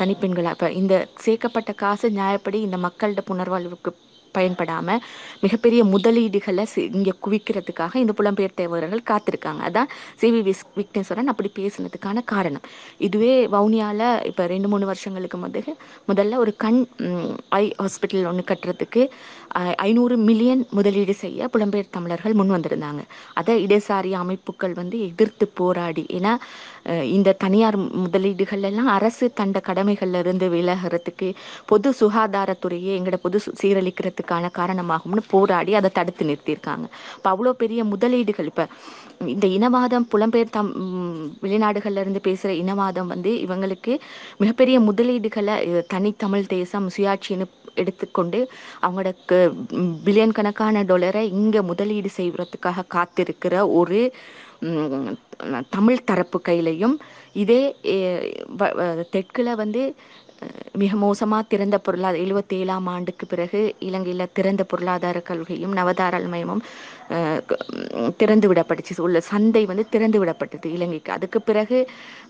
தனிப்பெண்களா இப்ப இந்த சேர்க்கப்பட்ட காசு நியாயப்படி இந்த மக்களோட புனர்வாழ்வுக்கு பயன்படாமல் மிகப்பெரிய முதலீடுகளை இங்கே குவிக்கிறதுக்காக இந்த புலம்பெயர் தேவர்கள் காத்திருக்காங்க. அதான் சிவி விஸ் விக்னேஸ்வரன் அப்படி பேசுனதுக்கான காரணம். இதுவே வவுனியாவில் இப்போ ரெண்டு மூணு வருஷங்களுக்கு முதல் முதல்ல ஒரு கண் ஐ ஹாஸ்பிட்டல் ஒன்று கட்டுறதுக்கு ஐநூறு மில்லியன் முதலீடு செய்ய புலம்பெயர் தமிழர்கள் முன் வந்திருந்தாங்க. அதை இடதுசாரி அமைப்புகள் வந்து எதிர்த்து போராடி ஏன்னா இந்த தனியார் முதலீடுகள் எல்லாம் அரசு தண்ட கடமைகள்ல இருந்து விலகிறதுக்கு பொது சுகாதாரத்துறையை எங்களோட பொது சு- சீரழிக்கிறதுக்கான காரணமாகும்னு போராடி அதை தடுத்து நிறுத்தியிருக்காங்க. இப்போ அவ்வளோ பெரிய முதலீடுகள் இப்போ இந்த இனவாதம் புலம்பெயர் தம் வெளிநாடுகள்ல இருந்து பேசுற இனவாதம் வந்து இவங்களுக்கு மிகப்பெரிய முதலீடுகளை தனித்தமிழ் தேசம் சுயாட்சின்னு எடுத்துக்கொண்டு அவங்களோட பில்லியன் கணக்கான டாலரை இங்கே முதலீடு செய்வதற்காக காத்திருக்கிற ஒரு தமிழ் தரப்பு கையிலையும் இதே தெற்கில் வ- வந்து மிக மோசமா திறந்த பொருளாதார எழுபத்தி ஏழாம் ஆண்டுக்கு பிறகு இலங்கையில் திறந்த பொருளாதார கொள்கையும் நவதாராளமயமும் அஹ், திறந்து விடப்பட்டுச்சு. உள்ள சந்தை வந்து திறந்து விடப்பட்டது இலங்கைக்கு. அதுக்கு பிறகு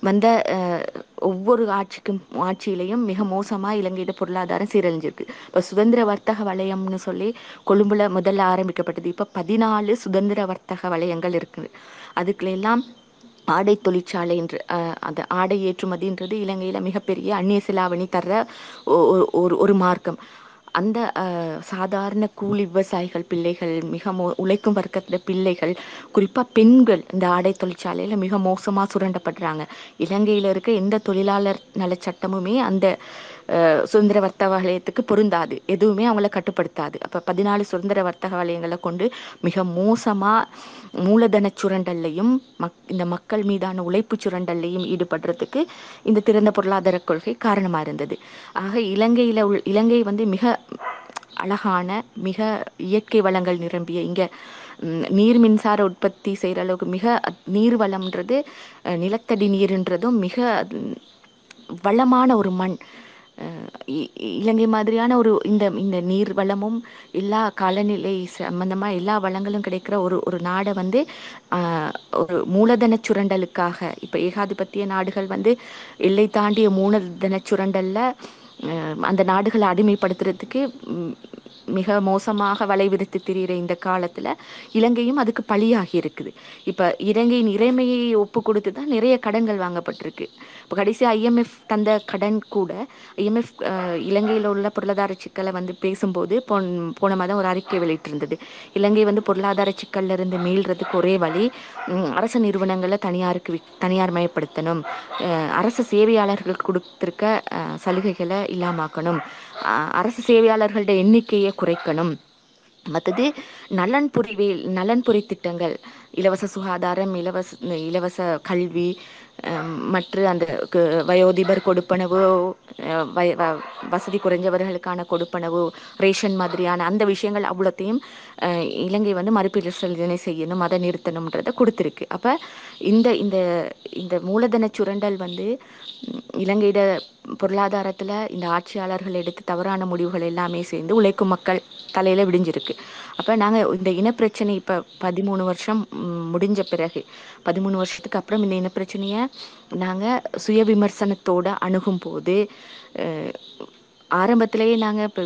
வந்த அஹ், ஒவ்வொரு ஆட்சிக்கும் ஆட்சியிலையும் மிக மோசமா இலங்கையோட பொருளாதாரம் சீரழிஞ்சிருக்கு. இப்போ சுதந்திர வர்த்தக வலயம்னு சொல்லி கொழும்புல முதல்ல ஆரம்பிக்கப்பட்டது. இப்போ பதினாலு சுதந்திர வர்த்தக வலயங்கள் இருக்குது. அதுக்குள்ள எல்லாம் ஆடை தொழிற்சாலை என்று அந்த ஆடை ஏற்றுமதின்றது இலங்கையில் மிகப்பெரிய அந்நிய செலாவணி தர்ற ஒ- ஒ- ஒரு ஒரு மார்க்கம். அந்த சாதாரண கூலி விவசாயிகள் பிள்ளைகள் மிக மோ உழைக்கும் வர்க்கத்தில் பிள்ளைகள் குறிப்பாக பெண்கள் இந்த ஆடை தொழிற்சாலையில் மிக மோசமாக சுரண்டப்படுறாங்க. இலங்கையில் இருக்க எந்த தொழிலாளர் நல சட்டமுமே அந்த சுதந்திர வர்த்தக வலயத்துக்கு பொருந்தாது. எதுவுமே அவங்கள கட்டுப்படுத்தாது. அப்போ பதினாலு சுதந்திர வர்த்தக வலயங்களை கொண்டு மிக மோசமாக மூலதன சுரண்டல்லையும் மக் இந்த மக்கள் மீதான உழைப்பு சுரண்டல்லையும் ஈடுபடுறதுக்கு இந்த திறந்த பொருளாதார கொள்கை காரணமாக இருந்தது. ஆக இலங்கையில் உள் இலங்கை வந்து மிக அழகான மிக இயற்கை வளங்கள் நிரம்பிய இங்கே நீர் மின்சார உற்பத்தி செய்கிற அளவுக்கு மிக நீர் வளம்ன்றது நிலத்தடி நீர்ன்றதும் மிக வளமான ஒரு மண். இலங்கை மாதிரியான ஒரு இந்த இந்த நீர் வளமும் எல்லா காலநிலை சம்பந்தமா எல்லா வளங்களும் கிடைக்கிற ஒரு ஒரு நாடை வந்து ஒரு மூலதன சுரண்டலுக்காக இப்ப ஏகாதிபத்திய நாடுகள் வந்து எல்லை தாண்டிய மூலதன சுரண்டல்ல அந்த நாடுகளை அடிமைப்படுத்துறதுக்கு மிக மோசமாக வலை விரித்து திரிகிற இந்த காலத்துல இலங்கையும் அதுக்கு பலியாகி இருக்குது. இப்ப இலங்கையின் இறைமையை ஒப்பு கொடுத்து தான் நிறைய கடன்கள் வாங்கப்பட்டிருக்கு. இப்போ கடைசி ஐஎம்எஃப் தந்த கடன் கூட ஐஎம்எஃப் இலங்கையில் உள்ள பொருளாதார சிக்கலை வந்து பேசும்போது போன் போன மாதம் ஒரு அறிக்கை வெளியிட்டிருந்தது. இலங்கை வந்து பொருளாதார சிக்கல்ல இருந்து மீள்றதுக்கு ஒரே வழி அரசு நிறுவனங்களை தனியாருக்கு தனியார் மயப்படுத்தணும். அரசு சேவையாளர்களுக்கு கொடுத்திருக்க சலுகைகளை இல்லாமாக்கணும். அரசு சேவையாளர்களோட எண்ணிக்கையை குறைக்கணும். மற்றது நலன்புரிவே நலன்புரி திட்டங்கள் இலவச சுகாதாரம் இலவச இலவச கல்வி மற்ற அந்த வயோதிபர் கொடுப்பனவு அஹ், வய- வ- வசதி குறைஞ்சவர்களுக்கான கொடுப்பனவு ரேஷன் மாதிரியான அந்த விஷயங்கள் அவ்வளோத்தையும் இலங்கை வந்து மறுபரிசீலனை செய்யணும் அதை நிறுத்தணும்ன்றதை கொடுத்துருக்கு. அப்போ இந்த இந்த இந்த மூலதன சுரண்டல் வந்து இலங்கையிட பொருளாதாரத்தில் இந்த ஆட்சியாளர்கள் எடுத்து தவறான முடிவுகள் எல்லாமே சேர்ந்து உழைக்கும் மக்கள் தலையில் விடிஞ்சிருக்கு. அப்போ நாங்கள் இந்த இனப்பிரச்சனை இப்போ பதிமூணு வருஷம் முடிஞ்ச பிறகு பதிமூணு வருஷத்துக்கு அப்புறம் இந்த இனப்பிரச்சனையை நாங்கள் சுய விமர்சனத்தோடு அணுகும் போது ஆரம்பத்திலேயே நாங்கள் இப்போ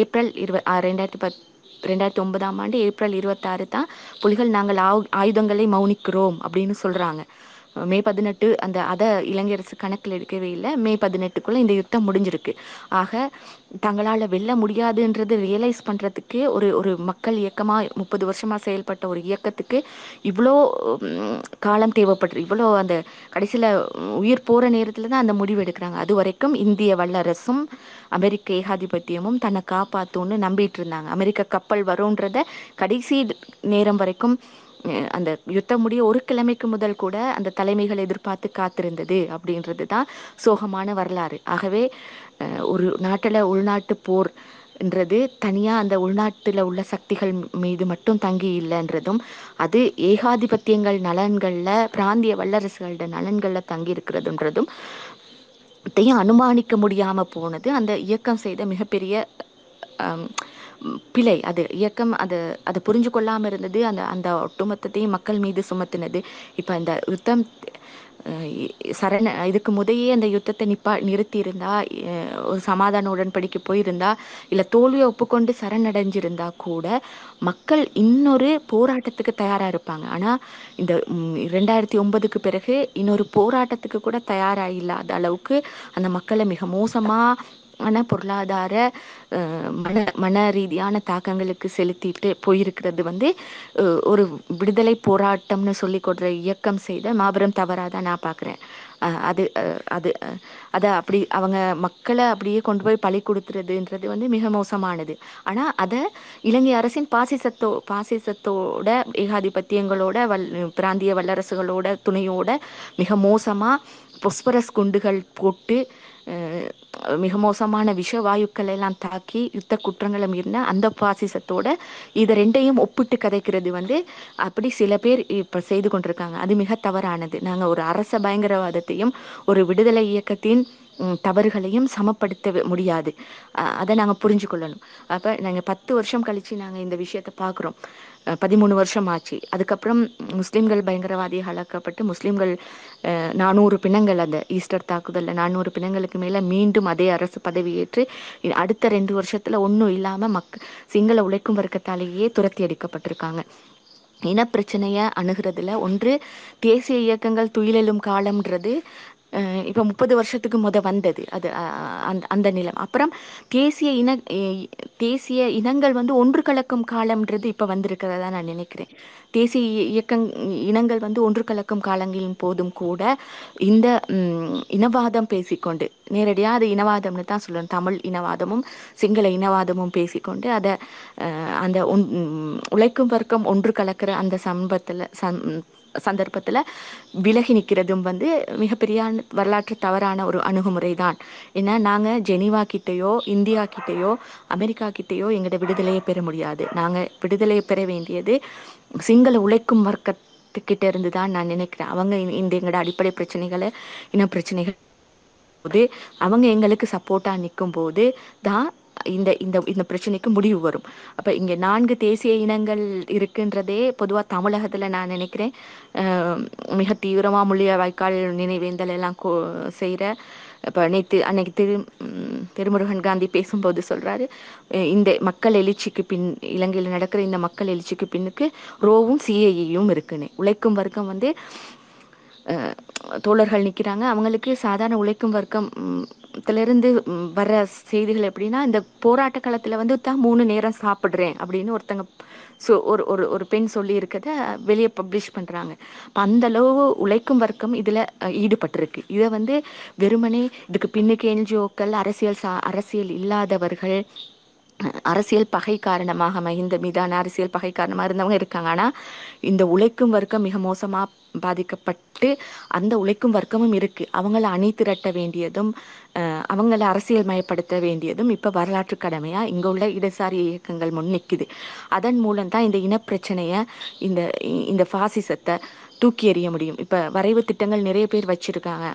ஏப்ரல் இருப ரெண்டாயிரத்தி பத் ரெண்டாயிரத்தி ஒன்பதாம் ஆண்டு ஏப்ரல் இருபத்தாறு தான் புலிகள் நாங்கள் ஆயு- ஆயுதங்களை மௌனிக்கிறோம் அப்படின்னு சொல்றாங்க. மே பதினெட்டு அந்த அதை இலங்கை அரசு கணக்கில் எடுக்கவே இல்லை. மே பதினெட்டுக்குள்ள இந்த யுத்தம் முடிஞ்சிருக்கு. ஆக தங்களால் வெல்ல முடியாதுன்றது ரியலைஸ் பண்ணுறதுக்கு ஒரு ஒரு மக்கள் இயக்கமாக முப்பது வருஷமாக செயல்பட்ட ஒரு இயக்கத்துக்கு இவ்வளோ காலம் தேவைப்படுது இவ்வளோ அந்த கடைசியில் உயிர் போகிற நேரத்தில் தான் அந்த முடிவு எடுக்கிறாங்க. அது வரைக்கும் இந்திய வல்லரசும் அமெரிக்க ஏகாதிபத்தியமும் தன்னை காப்பாற்றும்னு நம்பிட்டு இருந்தாங்க. அமெரிக்க கப்பல் வரும்ன்றத கடைசி நேரம் வரைக்கும் அந்த யுத்தம் முடிய ஒரு கிழமைக்கு முதல் கூட அந்த தலைமைகள் எதிர்பார்த்து காத்திருந்தது அப்படின்றது தான் சோகமான வரலாறு. ஆகவே ஒரு நாட்டில் உள்நாட்டு போர் என்றது தனியா அந்த உள்நாட்டில் உள்ள சக்திகள் மீது மட்டும் தங்கி இல்லைன்றதும் அது ஏகாதிபத்தியங்கள் நலன்களில் பிராந்திய வல்லரசுகளோட நலன்களில் தங்கி இருக்கிறதுன்றதும் அனுமானிக்க முடியாம போனது அந்த இயக்கம் செய்த மிகப்பெரிய பிழை அது இயக்கம் அது அதை புரிஞ்சு கொள்ளாமல் இருந்தது அந்த அந்த ஒட்டுமொத்தத்தையும் மக்கள் மீது சுமத்தினது. இப்போ இந்த யுத்தம் சரண இதுக்கு முதையே அந்த யுத்தத்தை நிப்பா நிறுத்தி இருந்தா ஒரு சமாதான உடன்படிக்கை போயிருந்தா இல்லை தோல்வியை ஒப்புக்கொண்டு சரணடைஞ்சிருந்தா கூட மக்கள் இன்னொரு போராட்டத்துக்கு தயாராக இருப்பாங்க. ஆனால் இந்த ரெண்டாயிரத்தி ஒன்பதுக்கு பிறகு இன்னொரு போராட்டத்துக்கு கூட தயாராக இல்லாத அளவுக்கு அந்த மக்களை மிக மோசமாக மன பொருளாதார மன மன ரீதியான தாக்கங்களுக்கு செலுத்திட்டு போயிருக்கிறது வந்து ஒரு விடுதலை போராட்டம்னு சொல்லி கொடுற இயக்கம் செய்த மாபெரும் தவறாக தான் நான் பார்க்குறேன் அது அது அதை அப்படி அவங்க மக்களை அப்படியே கொண்டு போய் பழி கொடுத்துறதுன்றது வந்து மிக மோசமானது. ஆனால் அதை இலங்கை அரசின் பாசிசத்தோ பாசிசத்தோட ஏகாதிபத்தியங்களோட வல் பிராந்திய வல்லரசுகளோட துணையோட மிக மோசமாக பொஸ்பரஸ் குண்டுகள் போட்டு மிக மோசமான விஷ வாயுக்களை எல்லாம் தாக்கி யுத்த குற்றங்களை மீறின அந்த பாசிசத்தோட இதை ரெண்டையும் ஒப்பிட்டு கதைக்கிறது வந்து அப்படி சில பேர் இப்ப செய்து கொண்டிருக்காங்க. அது மிக தவறானது. நாங்க ஒரு அரச பயங்கரவாதத்தையும் ஒரு விடுதலை இயக்கத்தின் தவறுகளையும் சமப்படுத்த முடியாது. அதை நாங்க புரிஞ்சு கொள்ளணும் அப்ப நாங்க பத்து வருஷம் கழிச்சு நாங்க இந்த விஷயத்தை பார்க்குறோம் பதிமூணு வருஷம் ஆச்சு அதுக்கப்புறம் முஸ்லீம்கள் பயங்கரவாதிகள் அழக்கப்பட்டு முஸ்லீம்கள் நானூறு பிணங்கள் அந்த ஈஸ்டர் தாக்குதலில் நானூறு பிணங்களுக்கு மேலே மீண்டும் அதே அரசு பதவியேற்று அடுத்த ரெண்டு வருஷத்தில் ஒன்றும் இல்லாமல் மக் சிங்கள உழைக்கும் வர்க்கத்தாலேயே துரத்தி அடிக்கப்பட்டிருக்காங்க. இனப்பிரச்சனையை அணுகிறதுல ஒன்று தேசிய இயக்கங்கள் துயிலெழும் காலம்ன்றது இப்போ முப்பது வருஷத்துக்கு முத வந்தது. அது அந்த அந்த நிலம். அப்புறம் தேசிய இன தேசிய இனங்கள் வந்து ஒன்று கலக்கும் காலம்ன்றது இப்போ வந்திருக்கிறதா நான் நினைக்கிறேன். தேசிய இயக்கங் இனங்கள் வந்து ஒன்று கலக்கும் காலங்களின் போதும் கூட இந்த இனவாதம் பேசிக்கொண்டு நேரடியாக அது இனவாதம்னு தான் சொல்லணும். தமிழ் இனவாதமும் சிங்கள இனவாதமும் பேசிக்கொண்டு அதை அந்த ஒன்- உழைக்கும் வர்க்கம் ஒன்று கலக்கிற அந்த சம்பத்தில் சம் சந்தர்ப்பத்தில் விலகி நிற்கிறதும் வந்து மிகப்பெரிய வரலாற்று தவறான ஒரு அணுகுமுறை தான் ஏன்னா நாங்கள் ஜெனீவா கிட்டேயோ இந்தியா கிட்டேயோ அமெரிக்கா கிட்டேயோ எங்களோட விடுதலையை பெற முடியாது. நாங்கள் விடுதலையை பெற வேண்டியது சிங்கள உழைக்கும் வர்க்கத்துக்கிட்ட இருந்து தான் நான் நினைக்கிறேன். அவங்க இந்த- இந்த எங்களோட அடிப்படை பிரச்சனைகளை இன பிரச்சனைகள் போது அவங்க எங்களுக்கு சப்போர்ட்டாக நிற்கும் போது தான் இந்த இந்த இந்த பிரச்சனைக்கு முடிவு வரும். அப்ப இங்க நான்கு தேசிய இனங்கள் இருக்குன்றதே பொதுவா தமிழகத்துல நான் நினைக்கிறேன். மிக தீவிரமா முள்ளிய வாய்க்கால் நினைவேந்தல் எல்லாம் கோ- செய்யற இப்ப நேத்து அன்னைக்கு திரு திருமுருகன் காந்தி பேசும்போது சொல்றாரு இந்த மக்கள் எழுச்சிக்கு பின் இலங்கையில் நடக்கிற இந்த மக்கள் எழுச்சிக்கு பின்னுக்கு ரோவும் சிஏஇயும் இருக்குன்னு. உழைக்கும் வர்க்கம் வந்து தோழர்கள் நிற்கிறாங்க அவங்களுக்கு சாதாரண உழைக்கும் வர்க்கம் ம், த்திலிருந்து வர்ற செய்திகள் எப்படின்னா இந்த போராட்ட காலத்துல வந்து தான் மூணு நேரம் சாப்பிடுறேன் அப்படின்னு ஒருத்தங்க சொ ஒரு ஒரு ஒரு பெண் சொல்லி வெளியே பப்ளிஷ் பண்ணுறாங்க இப்போ அந்த அளவு உழைக்கும் வர்க்கம் இதில் ஈடுபட்டிருக்கு. இதை வந்து வெறுமனே இதுக்கு பின்னுக்கு என்ஜிஓக்கள் அரசியல் சா அரசியல் இல்லாதவர்கள் அரசியல் பகை காரணமாக மஹிந்த மீதான அரசியல் பகை காரணமாக இருந்தவங்க இருக்காங்க. ஆனால் இந்த உழைக்கும் வர்க்கம் மிக மோசமாக பாதிக்கப்பட்டு அந்த உழைக்கும் வர்க்கமும் இருக்கு. அவங்கள அணி திரட்ட வேண்டியதும் அவங்களை அவங்கள அரசியல் மயப்படுத்த வேண்டியதும் இப்போ வரலாற்று கடமையாக இங்கே உள்ள இடசாரி இயக்கங்கள் முன் நிற்குது அதன் மூலம் தான் இந்த இனப்பிரச்சனையை இந்த இந்த பாசிசத்தை தூக்கி எறிய முடியும். இப்போ வரைவு திட்டங்கள் நிறைய பேர் வச்சிருக்காங்க.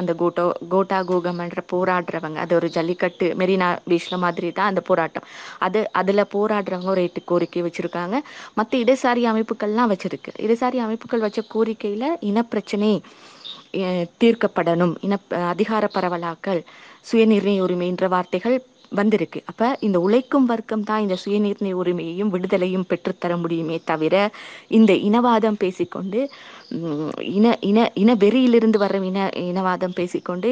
அந்த கோட்டோ கோட்டா கோகம்ன்ற போராடுறவங்க. அது ஒரு ஜல்லிக்கட்டு மெரினா பீச்ல மாதிரி தான் அந்த போராட்டம். அது அதில் போராடுறவங்க ஒரு எட்டு கோரிக்கை வச்சிருக்காங்க. மற்ற இடசாரி அமைப்புகள்லாம் வச்சிருக்கு. இடசாரி அமைப்புகள் வச்ச கோரிக்கையில் இனப்பிரச்சனை தீர்க்கப்படணும். இன அதிகார பரவலாக்கல் சுயநிர்ணய உரிமைன்ற வார்த்தைகள் வந்திருக்கு. அப்ப இந்த உழைக்கும் வர்க்கம் தான் இந்த சுயநிர்ணய உரிமையையும் விடுதலையும் பெற்றுத்தர முடியுமே தவிர இந்த இனவாதம் பேசிக்கொண்டு இன இன இன வெறியிலிருந்து வர்ற இன இனவாதம் பேசிக்கொண்டு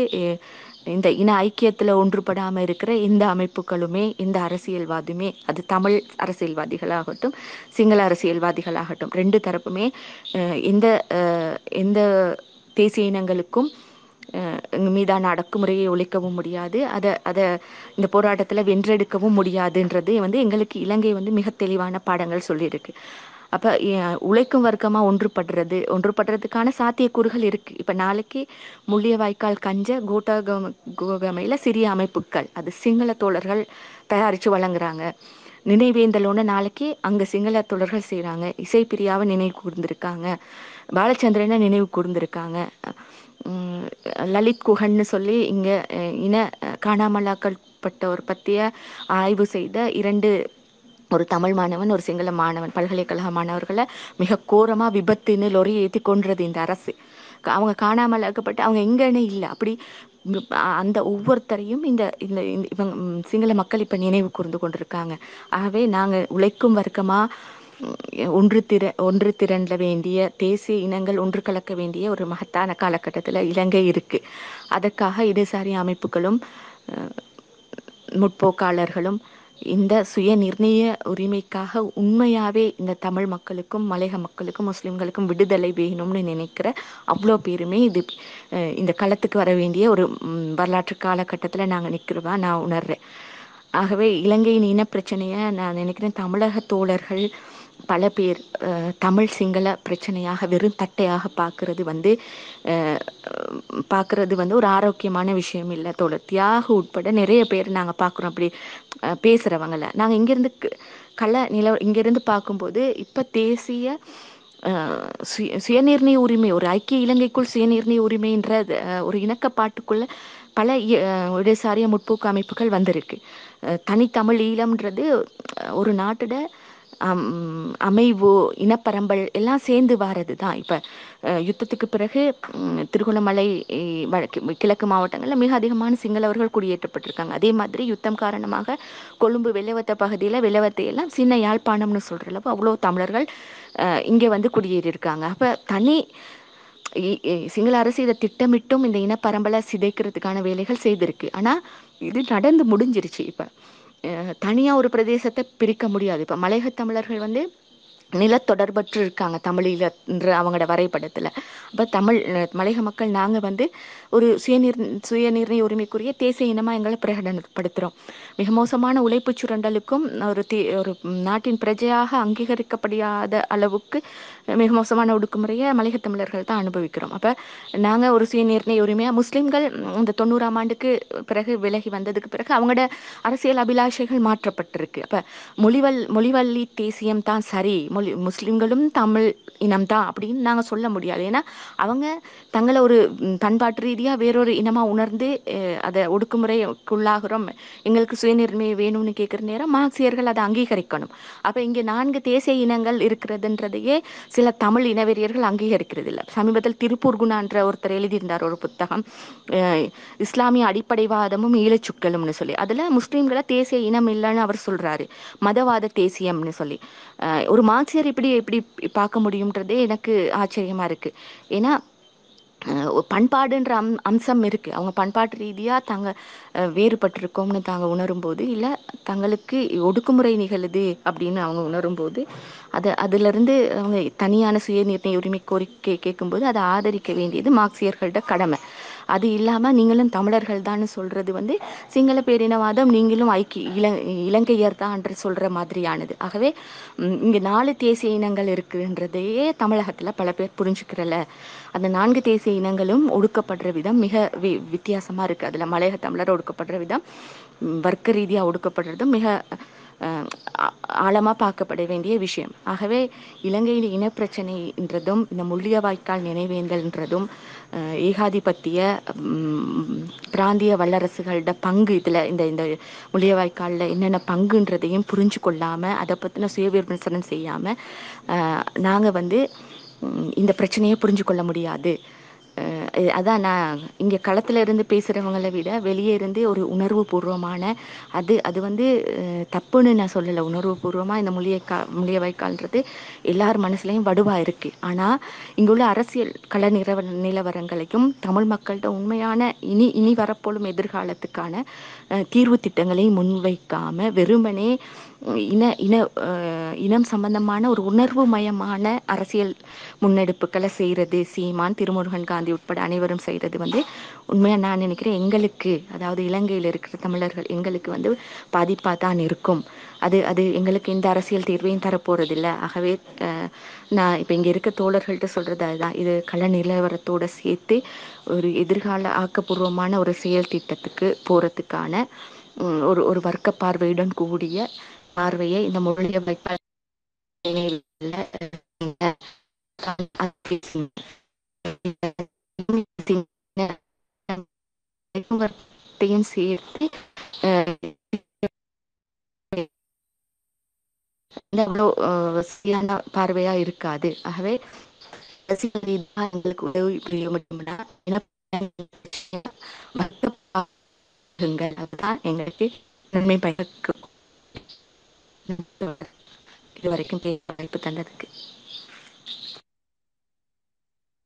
இந்த இன ஐக்கியத்துல ஒன்றுபடாம இருக்கிற எந்த அமைப்புகளுமே இந்த அரசியல்வாதுமே அது தமிழ் அரசியல்வாதிகளாகட்டும் சிங்கள அரசியல்வாதிகளாகட்டும் ரெண்டு தரப்புமே எந்த எந்த தேசிய இனங்களுக்கும் மீதான அடக்குமுறையை ஒழிக்கவும் முடியாது. அதை அதை இந்த போராட்டத்தில் வென்றெடுக்கவும் முடியாதுன்றது வந்து எங்களுக்கு இலங்கை வந்து மிக தெளிவான பாடங்கள் சொல்லியிருக்கு. அப்போ உழைக்கும் வர்க்கமாக ஒன்றுபடுறது ஒன்றுபடுறதுக்கான சாத்தியக்கூறுகள் இருக்கு. இப்போ நாளைக்கு முள்ளியவாய்க்கால் கஞ்ச கோட்டா கோம- சிறிய அமைப்புகள் அது சிங்கள தோழர்கள் தயாரித்து வழங்குறாங்க. நினைவேந்தலோன்னு நாளைக்கு அங்கே சிங்கள தோழர்கள் செய்கிறாங்க இசைப்பிரியாவை நினைவு கூர்ந்திருக்காங்க. பாலச்சந்திரனை நினைவு கூர்ந்திருக்காங்க. லலித் குகன்னு சொல்லி இங்க இன காணாமலாக்கப்பட்ட ஒரு பத்திய ஆய்வு செய்த இரண்டு ஒரு தமிழ் மாணவன் ஒரு சிங்கள மாணவன் பல்கலைக்கழக மாணவர்களை மிக கோரமா விபத்துன்னு லொறி ஏற்றி கொன்றது இந்த அரசு. அவங்க காணாமல் ஆக்கப்பட்டு அவங்க எங்கன்னு இல்லை. அப்படி அந்த ஒவ்வொருத்தரையும் இந்த இந்த இந்த- இவங்க சிங்கள மக்கள் இப்ப நினைவு கூர்ந்து கொண்டிருக்காங்க. ஆகவே நாங்க உழைக்கும் வர்க்கமா ஒன்று திர ஒன்று திரண்ட வேண்டிய தேசிய இனங்கள் ஒன்று கலக்க வேண்டிய ஒரு மகத்தான காலகட்டத்தில் இலங்கை இருக்கு. அதற்காக இடதுசாரி அமைப்புகளும் முற்போக்காளர்களும் இந்த சுய நிர்ணய உரிமைக்காக உண்மையாவே இந்த தமிழ் மக்களுக்கும் மலையக மக்களுக்கும் முஸ்லிம்களுக்கும் விடுதலை வேணும்னு நினைக்கிற அவ்வளோ பேருமே இது இந்த களத்துக்கு வர வேண்டிய ஒரு வரலாற்று காலகட்டத்தில் நாங்கள் நிற்கிறவா நான் உணர்றேன். ஆகவே இலங்கையின் இனப்பிரச்சனையை நான் நினைக்கிறேன் தமிழக தோழர்கள் பல பேர் தமிழ் சிங்கள பிரச்சனையாக வெறும் தட்டையாக பார்க்கறது வந்து பார்க்கறது வந்து ஒரு ஆரோக்கியமான விஷயம் இல்லை தோழர் தியாக உட்பட நிறைய பேர் நாங்கள் பார்க்குறோம் அப்படி பேசுகிறவங்கள நாங்கள் இங்கேருந்து கல நில இங்கேருந்து பார்க்கும்போது இப்போ தேசிய சுய சுயநிர்ணய உரிமை ஒரு ஐக்கிய இலங்கைக்குள் சுயநிர்ணய உரிமைன்ற ஒரு இணக்கப்பாட்டுக்குள்ள பல இடதுசாரிய முற்போக்கு அமைப்புகள் வந்திருக்கு. தனித்தமிழ் ஈழம்ன்றது ஒரு நாட்டோட அமைவு இனப்பரம்பல் எல்லாம் சேர்ந்து வாரது தான் இப்போ யுத்தத்துக்கு பிறகு திருகோணமலை கிழக்கு மாவட்டங்களில் மிக அதிகமான சிங்களவர்கள் குடியேற்றப்பட்டிருக்காங்க. அதே மாதிரி யுத்தம் காரணமாக கொழும்பு வெள்ளவத்த பகுதியில் வெள்ளவத்தை எல்லாம் சின்ன யாழ்ப்பாணம்னு சொல்கிற அளவு அவ்வளோ தமிழர்கள் இங்கே வந்து குடியேறியிருக்காங்க. அப்போ தனி இ- சிங்கள அரசு இதை திட்டமிட்டும் இந்த இனப்பரம்பலை சிதைக்கிறதுக்கான வேலைகள் செய்திருக்கு. ஆனால் இது நடந்து முடிஞ்சிருச்சு இப்போ. தனியாக தனியா ஒரு பிரதேசத்தை பிரிக்க முடியாது. இப்ப மலையக தமிழர்கள் வந்து நிலத்தொடர்பற்று இருக்காங்க தமிழீழன்ற அவங்களோட வரைபடத்துல. அப்ப தமிழ் மலையக மக்கள் நாங்க வந்து ஒரு சுயநிர் சுயநிர்ணய உரிமைக்குரிய தேசிய இனமா எங்களை பிரகடனப்படுத்துறோம். மிக மோசமான உழைப்பு சுரண்டலுக்கும் ஒரு தே ஒரு நாட்டின் பிரஜையாக அங்கீகரிக்கப்படாத அளவுக்கு மிக மோசமான ஒடுக்குமுறையை மலையக தமிழர்கள் தான் அனுபவிக்கிறோம். அப்ப நாங்க ஒரு சுயநிர்ணய உரிமையா முஸ்லிம்கள் இந்த தொண்ணூறாம் ஆண்டுக்கு பிறகு விலகி வந்ததுக்கு பிறகு அவங்களோட அரசியல் அபிலாஷைகள் மாற்றப்பட்டிருக்கு. அப்ப மொழிவல் மொழிவள்ளி தேசியம் தான் சரி மொழி முஸ்லிம்களும் தமிழ் இனம் தான் அப்படின்னு நாங்க சொல்ல முடியாது. ஏன்னா அவங்க தங்களை ஒரு பண்பாட்டு ரீதியா வேறொரு இனமா உணர்ந்து அதை ஒடுக்குமுறைக்குள்ளாகிறோம். எங்களுக்கு சுயநிர்ணய வேணும்னு கேட்குற நேரம் மார்க்சியர்கள் அதை அங்கீகரிக்கணும். அப்ப இங்க நான்கு தேசிய இனங்கள் இருக்கிறதுன்றதையே சில தமிழ் இனவெறியர்கள் அங்கீகரிக்கிறது இல்லை சமீபத்தில் திருப்பூர் குணான்ற ஒருத்தர் எழுதியிருந்தார் ஒரு புத்தகம். இஸ்லாமிய அடிப்படைவாதமும் ஈழச்சுக்களும்னு சொல்லி. அதில் முஸ்லீம்களை தேசிய இனம் இல்லைன்னு அவர் சொல்கிறாரு மதவாத தேசியம்னு சொல்லி. ஒரு மார்க்சியர் இப்படி எப்படி பார்க்க முடியுன்றதே எனக்கு ஆச்சரியமாக இருக்குது ஏன்னா பண்பாடுன்ற அம் அம்சம் இருக்குது அவங்க பண்பாட்டு ரீதியாக தாங்க வேறுபட்டிருக்கோம்னு தாங்க உணரும்போது இல்லை தங்களுக்கு ஒடுக்குமுறை நிகழுது அப்படின்னு அவங்க உணரும்போது அது அதிலிருந்து அவங்க தனியான சுய நிர்ணய உரிமை கோரிக்கை கேட்கும்போது அதை ஆதரிக்க வேண்டியது மார்க்சியர்களோட கடமை. அது இல்லாமல் நீங்களும் தமிழர்கள் தான் சொல்கிறது வந்து சிங்கள பேரினவாதம் நீங்களும் ஐக்கிய இல இலங்கையர் தான் சொல்கிற மாதிரியானது. ஆகவே இங்கே நாலு தேசிய இனங்கள் இருக்குன்றதையே தமிழகத்தில் பல பேர் புரிஞ்சுக்கிறல. அந்த நான்கு தேசிய இனங்களும் ஒடுக்கப்படுற விதம் மிக வி வித்தியாசமாக இருக்குது அதில் மலையக தமிழர் ஒடுக்கப்படுற விதம் வர்க்க ரீதியாக ஒடுக்கப்படுறதும் மிக ஆழமாக பார்க்கப்பட வேண்டிய விஷயம். ஆகவே இலங்கையில் இனப்பிரச்சனைன்றதும் இந்த முள்ளியவாய்க்கால் நினைவேந்தல்ன்றதும் ஏகாதிபத்திய பிராந்திய வல்லரசுகளோட பங்கு இதில் இந்த இந்த முள்ளியவாய்க்காலில் என்னென்ன பங்குன்றதையும் புரிஞ்சு கொள்ளாமல் அதை பற்றின சுய விமர்சனம் செய்யாமல் நாங்கள் வந்து இந்த பிரச்சனையை புரிஞ்சு கொள்ள முடியாது. அதான் நான் இங்கே களத்தில் இருந்து பேசுகிறவங்களை விட வெளியே இருந்து ஒரு உணர்வு பூர்வமான அது அது வந்து தப்புன்னு நான் சொல்லலை. உணர்வு பூர்வமாக இந்த மொழியை கா மொழிய வைக்கால்ன்றது எல்லார் மனசுலையும் வடுவாக இருக்குது ஆனால் இங்கே இங்குள்ள அரசியல் கள நிலவ நிலவரங்களையும் தமிழ் மக்கள்கிட்ட உண்மையான இனி இனி வரப்போலும் எதிர்காலத்துக்கான தீர்வு திட்டங்களையும் முன்வைக்காமல் வெறுமனே இன இன இனம் சம்பந்தமான ஒரு உணர்வு மயமான அரசியல் முன்னெடுப்புகளை செய்கிறது சீமான் திருமுருகன் காந்தி உட்பட அனைவரும் செய்கிறது வந்து உண்மையாக நான் நினைக்கிறேன் எங்களுக்கு அதாவது இலங்கையில் இருக்கிற தமிழர்கள் எங்களுக்கு வந்து பாதிப்பாக தான் இருக்கும். அது அது எங்களுக்கு எந்த அரசியல் தீர்வையும் தரப்போறதில்ல. ஆகவே நான் இப்போ இங்கே இருக்க தோழர்கள்ட்ட சொல்கிறது அதுதான். இது கள நிலவரத்தோடு சேர்த்து ஒரு எதிர்கால ஆக்கப்பூர்வமான ஒரு செயல் திட்டத்துக்கு போகிறதுக்கான ஒரு ஒரு வர்க்க பார்வையுடன் கூடிய பார்வையை இந்த மொழிய. த்தையும் சேர்த்து அவ்வளோ சரியான பார்வையா இருக்காது. ஆகவே எங்களுக்கு உதவி புரிய முடியும்னா அதுதான் எங்களுக்கு நன்மை பயக்கும். இது வரைக்கும் வாய்ப்பு தந்ததுக்கு.